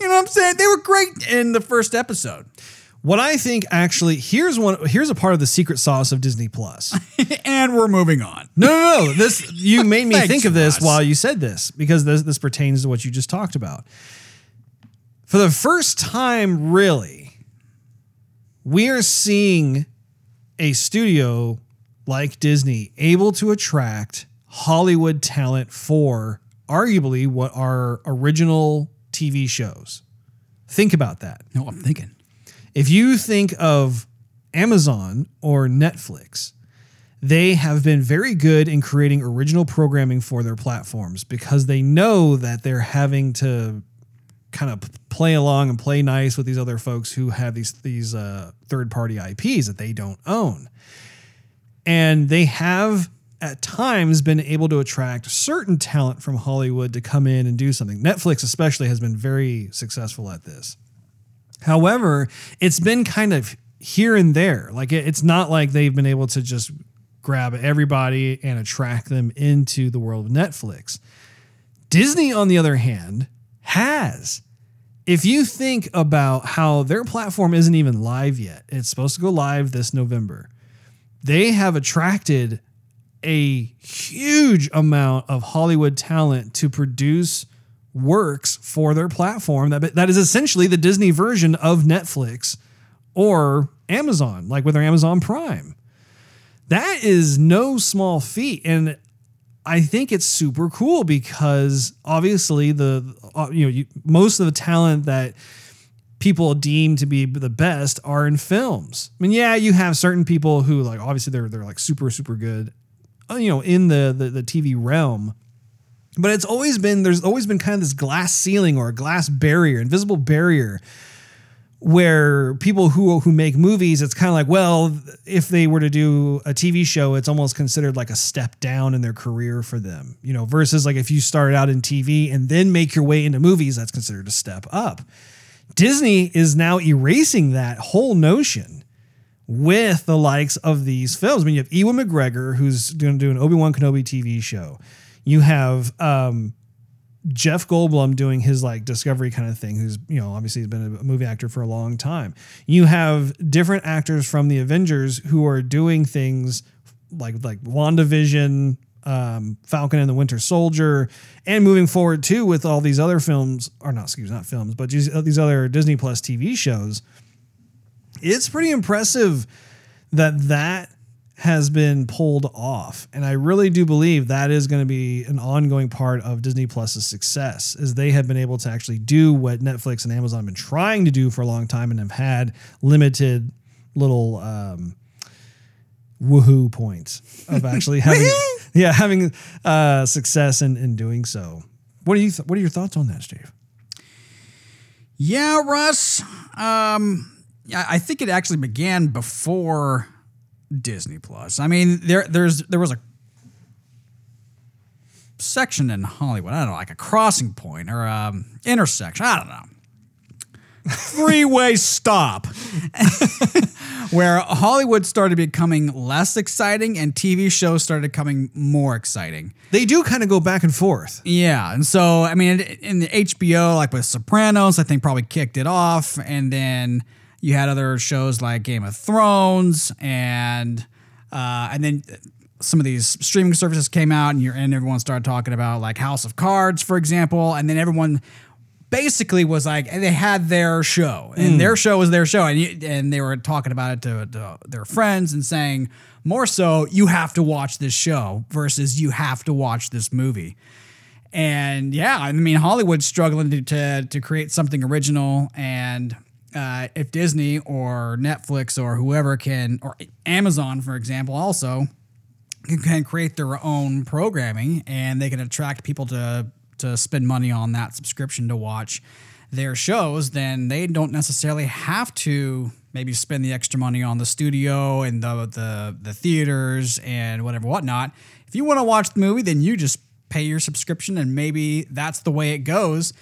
You know what I'm saying? They were great in the first episode. What I think actually here's one here's a part of the secret sauce of Disney Plus. and we're moving on. No, no, no. This you made me think of this Russ. while you said this because this this pertains to what you just talked about. For the first time, really, we are seeing a studio like Disney able to attract Hollywood talent for arguably what are original TV shows. Think about that. No, I'm thinking. If you think of Amazon or Netflix, they have been very good in creating original programming for their platforms because they know that they're having to kind of play along and play nice with these other folks who have these these uh, third party IPs that they don't own, and they have at times been able to attract certain talent from Hollywood to come in and do something. Netflix especially has been very successful at this. However, it's been kind of here and there. Like it- it's not like they've been able to just grab everybody and attract them into the world of Netflix. Disney, on the other hand, has. If you think about how their platform isn't even live yet, it's supposed to go live this November. They have attracted a huge amount of Hollywood talent to produce works for their platform that that is essentially the Disney version of Netflix or Amazon, like with their Amazon Prime. That is no small feat and I think it's super cool because obviously the uh, you know you, most of the talent that people deem to be the best are in films. I mean, yeah, you have certain people who like obviously they're they're like super super good, Uh, you know, in the the, the TV realm. But it's always been there's always been kind of this glass ceiling or a glass barrier, invisible barrier where people who who make movies it's kind of like well if they were to do a TV show it's almost considered like a step down in their career for them you know versus like if you started out in TV and then make your way into movies that's considered a step up Disney is now erasing that whole notion with the likes of these films I mean you have Ewan McGregor who's doing do an Obi-Wan Kenobi TV show you have um Jeff Goldblum doing his like discovery kind of thing, who's, you know, obviously he's been a movie actor for a long time. You have different actors from the Avengers who are doing things like like WandaVision, um, Falcon and the Winter Soldier, and moving forward too with all these other films, or not, excuse me, not films, but these these other Disney Plus TV shows. It's pretty impressive that that has been pulled off. And I really do believe that is going to be an ongoing part of Disney Plus's success, is they have been able to actually do what Netflix and Amazon have been trying to do for a long time and have had limited little um, woohoo points of actually having yeah having uh, success in, in doing so. What are you th- What are your thoughts on that, Steve? Yeah, Russ. Um, I think it actually began before Disney Plus. I mean, there there's there was a section in Hollywood. I don't know, like a crossing point or um intersection. I don't know. Freeway stop, where Hollywood started becoming less exciting and TV shows started becoming more exciting. They do kind of go back and forth. Yeah, and so I mean, in the HBO, like with Sopranos, I think probably kicked it off, and then you had other shows like Game of Thrones, and uh, and then some of these streaming services came out, and you're and everyone started talking about like House of Cards, for example, and then everyone basically was like they had their show, and their show was their show, and you, and they were talking about it to, to their friends and saying more so, you have to watch this show versus you have to watch this movie. And yeah, I mean Hollywood's struggling to to, to create something original, and uh, if Disney or Netflix or whoever can, or Amazon, for example, also can, create their own programming, and they can attract people to to spend money on that subscription to watch their shows, then they don't necessarily have to maybe spend the extra money on the studio and the the, the theaters and whatever whatnot. If you want to watch the movie, then you just pay your subscription, and maybe that's the way it goes.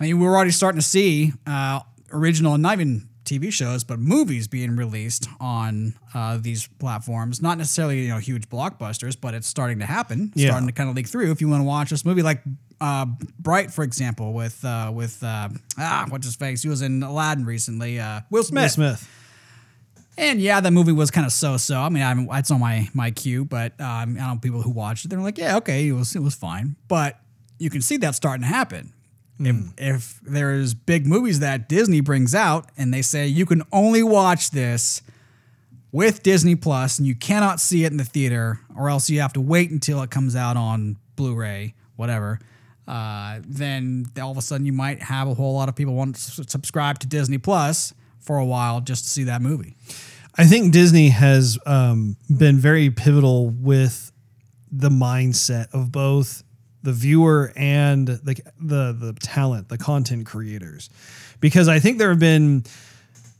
I mean, we're already starting to see uh, original, not even TV shows, but movies being released on uh, these platforms. Not necessarily you know huge blockbusters, but it's starting to happen. Yeah. Starting to kind of leak through. If you want to watch this movie, like uh, Bright, for example, with uh, with uh, ah, what's his face? He was in Aladdin recently. Uh, Will Smith. Will Smith. And yeah, that movie was kind of so-so. I mean, I it's on my my queue, but um, I don't know people who watched it. They're like, yeah, okay, it was it was fine. But you can see that starting to happen. If if there's big movies that Disney brings out and they say you can only watch this with Disney Plus and you cannot see it in the theater, or else you have to wait until it comes out on Blu-ray, whatever. Uh, then all of a sudden you might have a whole lot of people want to subscribe to Disney Plus for a while just to see that movie. I think Disney has um, been very pivotal with the mindset of both the viewer and the, the the talent, the content creators, because I think there have been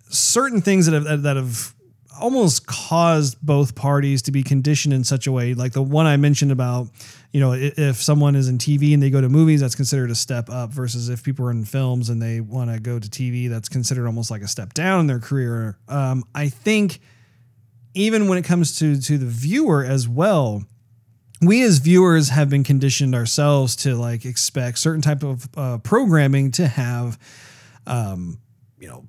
certain things that have that have almost caused both parties to be conditioned in such a way like the one i mentioned about you know if someone is in tv and they go to movies that's considered a step up versus if people are in films and they want to go to tv that's considered almost like a step down in their career. Um, i think even when it comes to to the viewer as well we as viewers have been conditioned ourselves to like expect certain type of uh, programming to have um, you know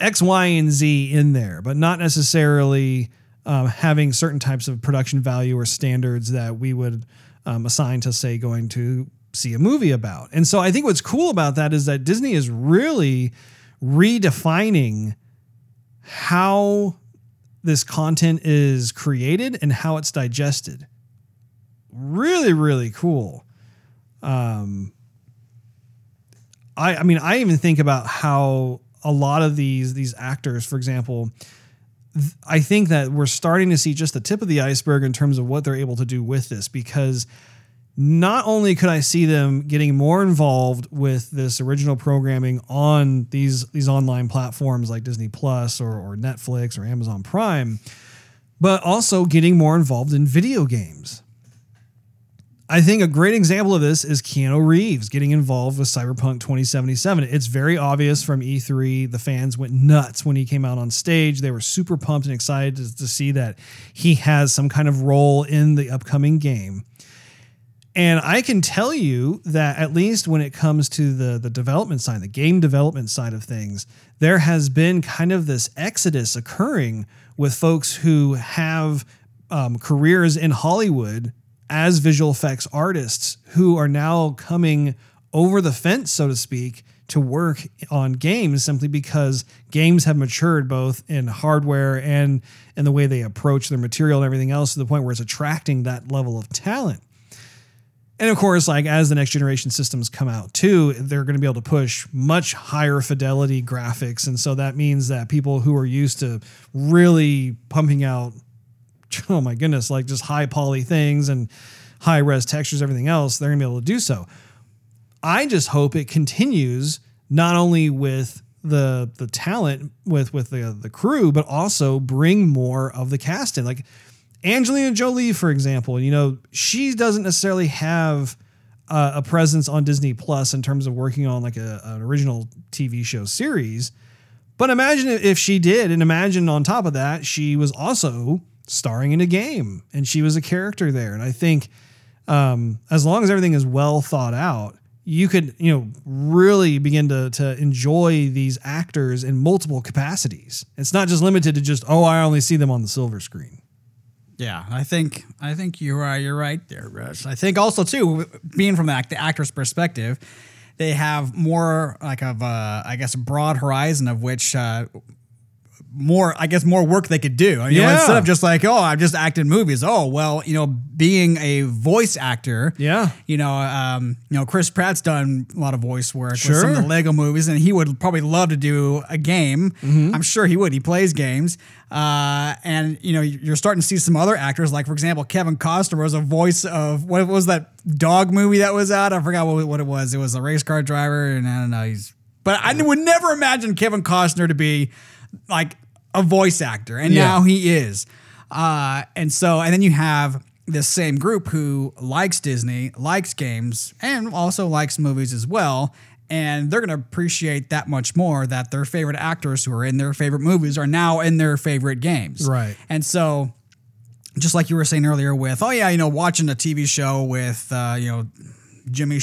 X, Y, and Z in there, but not necessarily um, having certain types of production value or standards that we would um, assign to, say, going to see a movie about. And so I think what's cool about that is that Disney is really redefining how this content is created and how it's digested. Really really cool. Um, I I mean I even think about how a lot of these these actors, for example, th- I think that we're starting to see just the tip of the iceberg in terms of what they're able to do with this because not only could I see them getting more involved with this original programming on these these online platforms like Disney Plus or, or Netflix or Amazon Prime, but also getting more involved in video games. I think a great example of this is Keanu Reeves getting involved with Cyberpunk 2077. It's very obvious from E3. The fans went nuts when he came out on stage. They were super pumped and excited to, to see that he has some kind of role in the upcoming game. And I can tell you that at least when it comes to the the development side, the game development side of things, there has been kind of this exodus occurring with folks who have um, careers in Hollywood as visual effects artists who are now coming over the fence, so to speak, to work on games simply because games have matured both in hardware and in the way they approach their material and everything else to the point where it's attracting that level of talent. And of course, like as the next generation systems come out too, they're going to be able to push much higher fidelity graphics. And so that means that people who are used to really pumping out, oh my goodness, like just high poly things and high res textures, everything else, they're to be able to do so. I just hope it continues not only with the the talent with with the the crew, but also bring more of the cast in. Like Angelina Jolie, for example, you know, she doesn't necessarily have uh, a presence on Disney Plus in terms of working on like a, an original TV show series. But imagine if she did, and imagine on top of that, she was also starring in a game and she was a character there. And I think um, as long as everything is well thought out, you could, you know, really begin to, to enjoy these actors in multiple capacities. It's not just limited to just, oh, I only see them on the silver screen. Yeah, I think I think you're you're right there, Russ. I think also too, being from the, act- the actor's perspective, they have more like of uh, I guess a broad horizon of which uh, more I guess more work they could do. You know, instead of just like oh I've just acted movies. Oh well, you know, being a voice actor. Yeah. You know, um, you know, Chris Pratt's done a lot of voice work with some of the Lego movies, and he would probably love to do a game. Mm-hmm. I'm sure he would. He plays games, uh, and you know, you're starting to see some other actors, like for example, Kevin Costner was a voice of what was that dog movie that was out? I forgot what, what it was. It was a race car driver, and I don't know. He's, but I would never imagine Kevin Costner to be like a voice actor, and Yeah. now he is. Uh, and so, and then you have this same group who likes Disney, likes games, and also likes movies as well. And they're going to appreciate that much more that their favorite actors who are in their favorite movies are now in their favorite games. Right. And so, just like you were saying earlier, with, oh, yeah, you know, watching a TV show with, uh, you know, Jimmy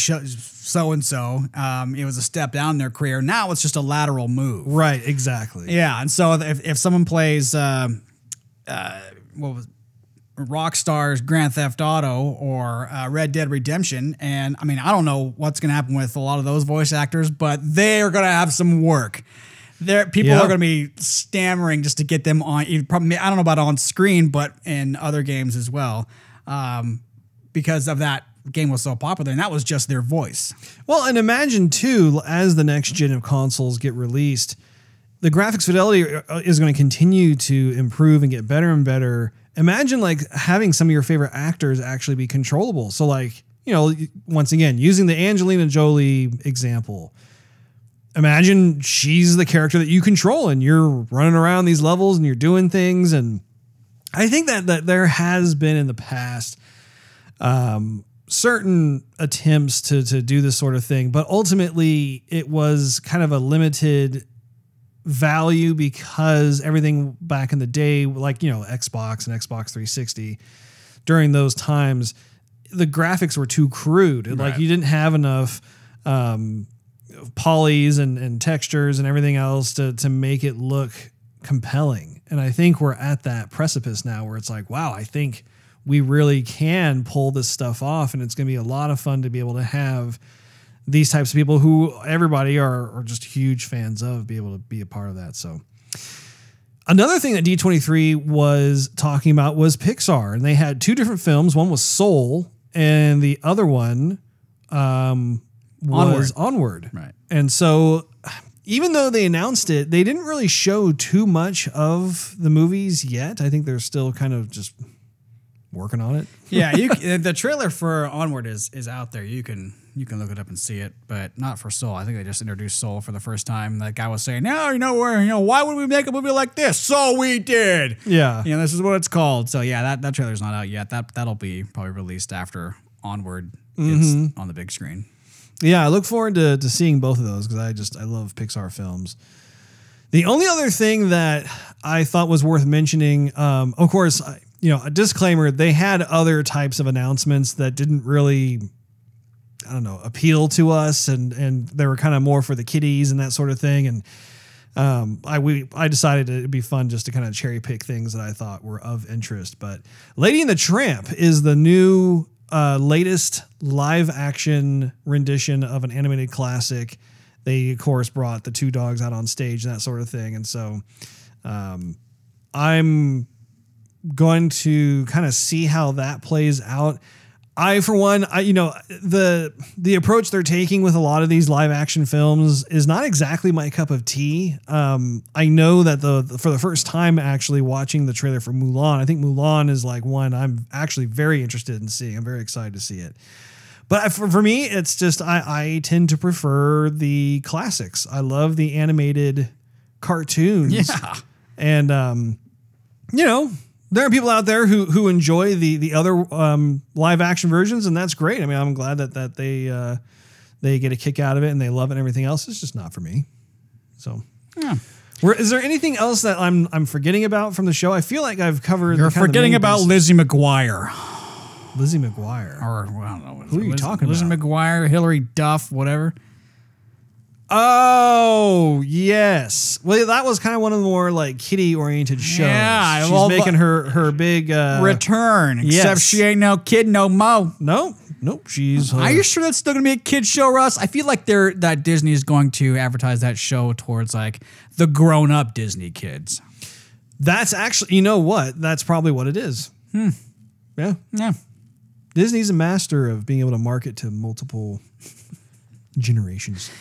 so and so, it was a step down in their career. Now it's just a lateral move. Right, exactly. Yeah, and so if, if someone plays um uh, what was Rockstar's Grand Theft Auto or uh, Red Dead Redemption, and I mean I don't know what's going to happen with a lot of those voice actors, but they are going to have some work. There, people Yeah. are going to be stammering just to get them on. Probably, I don't know about on screen, but in other games as well, um, because of that game was so popular, and that was just their voice. Well, and imagine too, as the next gen of consoles get released, the graphics fidelity uh, is going to continue to improve and get better and better. Imagine like having some of your favorite actors actually be controllable. So, like, you know, once again, using the Angelina Jolie example, imagine she's the character that you control and you're running around these levels and you're doing things. And I think that, that there has been in the past certain attempts to to do this sort of thing, but ultimately it was kind of a limited value because everything back in the day, like you know Xbox and Xbox 360, during those times, the graphics were too crude. Like you didn't have enough um, polys and, and textures and everything else to to make it look compelling. And I think we're at that precipice now where it's like, wow, I think we really can pull this stuff off, and it's going to be a lot of fun to be able to have these types of people who everybody are, are just huge fans of be able to be a part of that. So another thing that D23 was talking about was Pixar, and they had two different films. One was Soul, and the other one um, was Onward. Right. And so, even though they announced it, they didn't really show too much of the movies yet. I think they're still kind of just working on it. yeah, you, the trailer for Onward is is out there. You can you can look it up and see it, but not for Soul. I think they just introduced Soul for the first time. That guy was saying, "No, you know where you know why would we make a movie like this? So we did. Yeah. you know this is what it's called. So yeah, that that trailer's not out yet. That that'll be probably released after Onward is on the big screen. Yeah, I look forward to, to seeing both of those because I just I love Pixar films. The only other thing that I thought was worth mentioning, um, of course, I, you know, a disclaimer: they had other types of announcements that didn't really, I don't know, appeal to us, and and they were kind of more for the kiddies and that sort of thing. And um, I we I decided it'd be fun just to kind of cherry pick things that I thought were of interest. But Lady and the Tramp is the new uh, latest live action rendition of an animated classic. They of course brought the two dogs out on stage and that sort of thing, and so um, I'm going to kind of see how that plays out. I, for one, I you know the the approach they're taking with a lot of these live action films is not exactly my cup of tea. Um, I know that the, the- for the first time actually watching the trailer for Mulan, I think Mulan is like one I'm actually very interested in seeing. I'm very excited to see it. But for, for me, it's just I, I tend to prefer the classics. I love the animated cartoons. Yeah. And um, you know, there are people out there who who enjoy the the other um, live action versions, and that's great. I mean, I'm glad that that they uh, they get a kick out of it and they love it and everything else. It's just not for me. So. Where, is there anything else that I'm I'm forgetting about from the show? I feel like I've covered. You're the kind the forgetting about Lizzie McGuire. Lizzie McGuire. Or well, I don't know. Who are you Liz- talking Lizzie about? Lizzie McGuire, Hilary Duff, whatever. Oh yes. Well, that was kind of one of the more like kitty oriented shows. Yeah, she's well, making her her big uh, Return. Except she ain't no kid no mo. No, nope. She's. Uh, Are you sure that's still gonna be a kid show, Russ? I feel like they're that Disney is going to advertise that show towards like the grown up Disney kids. That's actually. You know what? That's probably what it is. Hmm. Yeah. Yeah. Disney's a master of being able to market to multiple generations.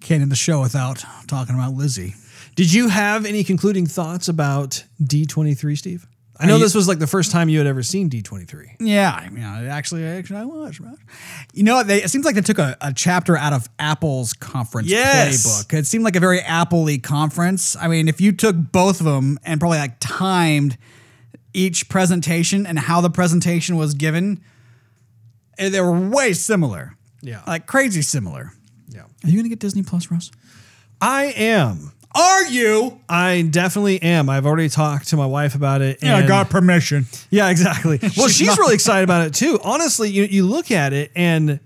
Can't end the show without talking about Lizzie. Did you have any concluding thoughts about D23, Steve? I know you- this was like the first time you had ever seen D23. Yeah, I mean, I actually, actually, I watched. man. You know, what? they, it seems like they took a, a chapter out of Apple's conference Yes. playbook. It seemed like a very Apple-y conference. I mean, if you took both of them and probably like timed each presentation and how the presentation was given, eh, they were way similar. Yeah. like crazy similar. Yeah. Are you gonna get Disney Plus, Russ? I am. Are you? I definitely am. I've already talked to my wife about it. Yeah, I and- got permission. Yeah, exactly. Well, She's she's, not- really excited about it too. Honestly, you you look at it and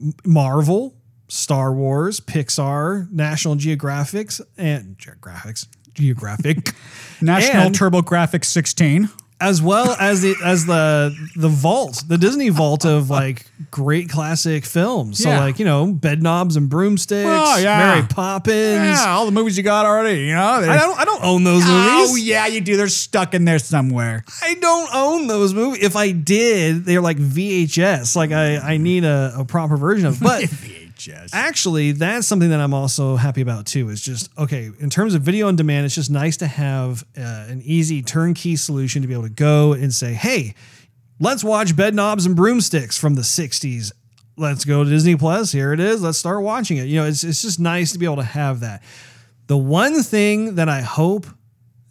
M- Marvel, Star Wars, Pixar, National Geographics, and Geographics, Geographic, National And- TurboGrafx 16. As well as the as the the vault, the Disney vault of like great classic films. So Yeah. like you know, Bedknobs and Broomsticks, Oh, yeah. Mary Poppins. Yeah, all the movies you got already. You know. I don't I don't own those Oh movies. Oh yeah, you do. They're stuck in there somewhere. I don't own those movies. If I did, they're like VHS. Like I, I need a, a proper version of. But VHS. actually, that's something that I'm also happy about too. Is just okay in terms of video on demand. It's just nice to have uh, an easy turnkey solution to be able to go and say, hey, let's watch Bedknobs and Broomsticks from the '60s. Let's go to Disney Plus. Here it is. Let's start watching it. You know, it's it's just nice to be able to have that. The one thing that I hope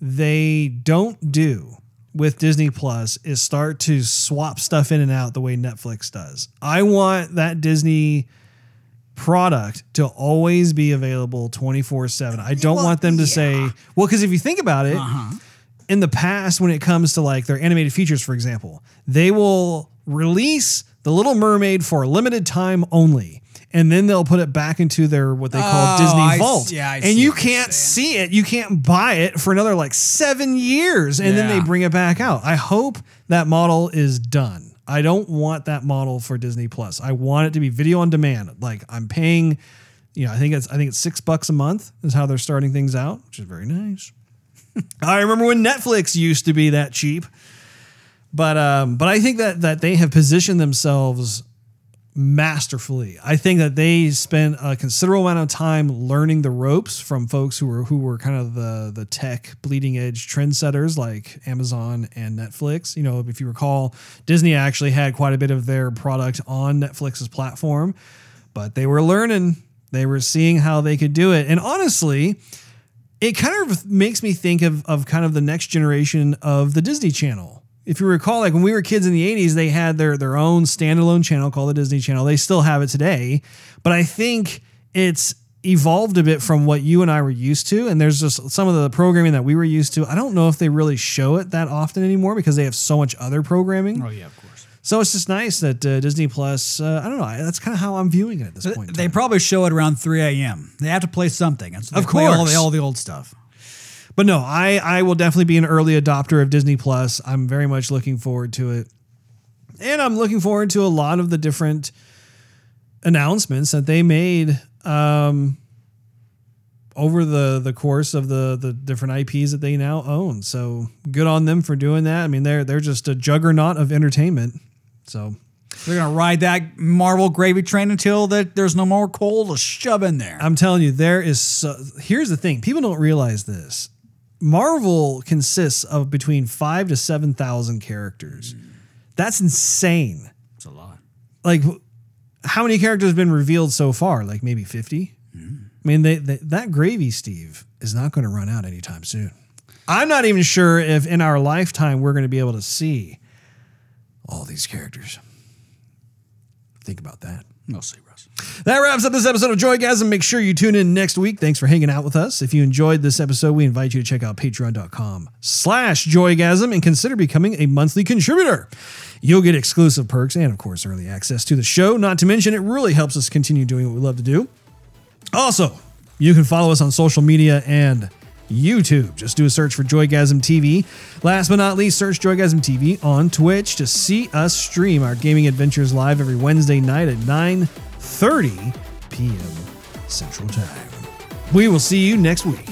they don't do with Disney Plus is start to swap stuff in and out the way Netflix does. I want that Disney product to always be available 24/7. I don't Well, want them to yeah. say, well cuz if you think about it, Uh-huh. in the past when it comes to like their animated features for example, they will release The Little Mermaid for a limited time only. And then they'll put it back into their what they call Oh, Disney I Vault. see- yeah, and you can't see it. You can't buy it for another like seven years. And then they bring it back out. I hope that model is done. I don't want that model for Disney Plus. I want it to be video on demand. Like I'm paying, you know, I think it's I think it's six bucks a month is how they're starting things out, which is very nice. I remember when Netflix used to be that cheap. But um, but I think that that they have positioned themselves masterfully. I think that they spent a considerable amount of time learning the ropes from folks who were who were kind of the the tech bleeding edge trendsetters like Amazon and Netflix. You know, if you recall, Disney actually had quite a bit of their product on Netflix's platform, but they were learning. They were seeing how they could do it. And honestly, it kind of makes me think of, of kind of the next generation of the Disney Channel. If you recall, like when we were kids in the 80s, they had their, their own standalone channel called the Disney Channel. They still have it today, but I think it's evolved a bit from what you and I were used to. And there's just some of the programming that we were used to. I don't know if they really show it that often anymore because they have so much other programming. Oh yeah, of course. So it's just nice that uh, Disney Plus, uh, I don't know, that's kind of how I'm viewing it at this point. They probably show it around 3 a.m. They have to play something. And so Of play all course. the, all the old stuff. But no, I I will definitely be an early adopter of Disney Plus. I'm very much looking forward to it. And I'm looking forward to a lot of the different announcements that they made um, over the the course of the the different IPs that they now own. So good on them for doing that. I mean, they're they're just a juggernaut of entertainment. So They're gonna ride that Marvel gravy train until that there's no more coal to shove in there. I'm telling you, there is. So, here's the thing: people don't realize this. Marvel consists of between five to seven thousand characters. Mm. That's insane. It's a lot. Like, how many characters have been revealed so far? Like maybe fifty. Mm. I mean, they, they, that gravy, Steve, is not going to run out anytime soon. I'm not even sure if in our lifetime we're going to be able to see all these characters. Think about that. We'll see, Russ. That wraps up this episode of Joygasm. Make sure you tune in next week. Thanks for hanging out with us. If you enjoyed this episode, we invite you to check out patreon.com slash joygasm and consider becoming a monthly contributor. You'll get exclusive perks and, of course, early access to the show. Not to mention, it really helps us continue doing what we love to do. Also, you can follow us on social media and YouTube. Just do a search for Joygasm TV. Last but not least, search Joygasm TV on Twitch to see us stream our gaming adventures live every Wednesday night at 9:30 p.m. Central Time. We will see you next week.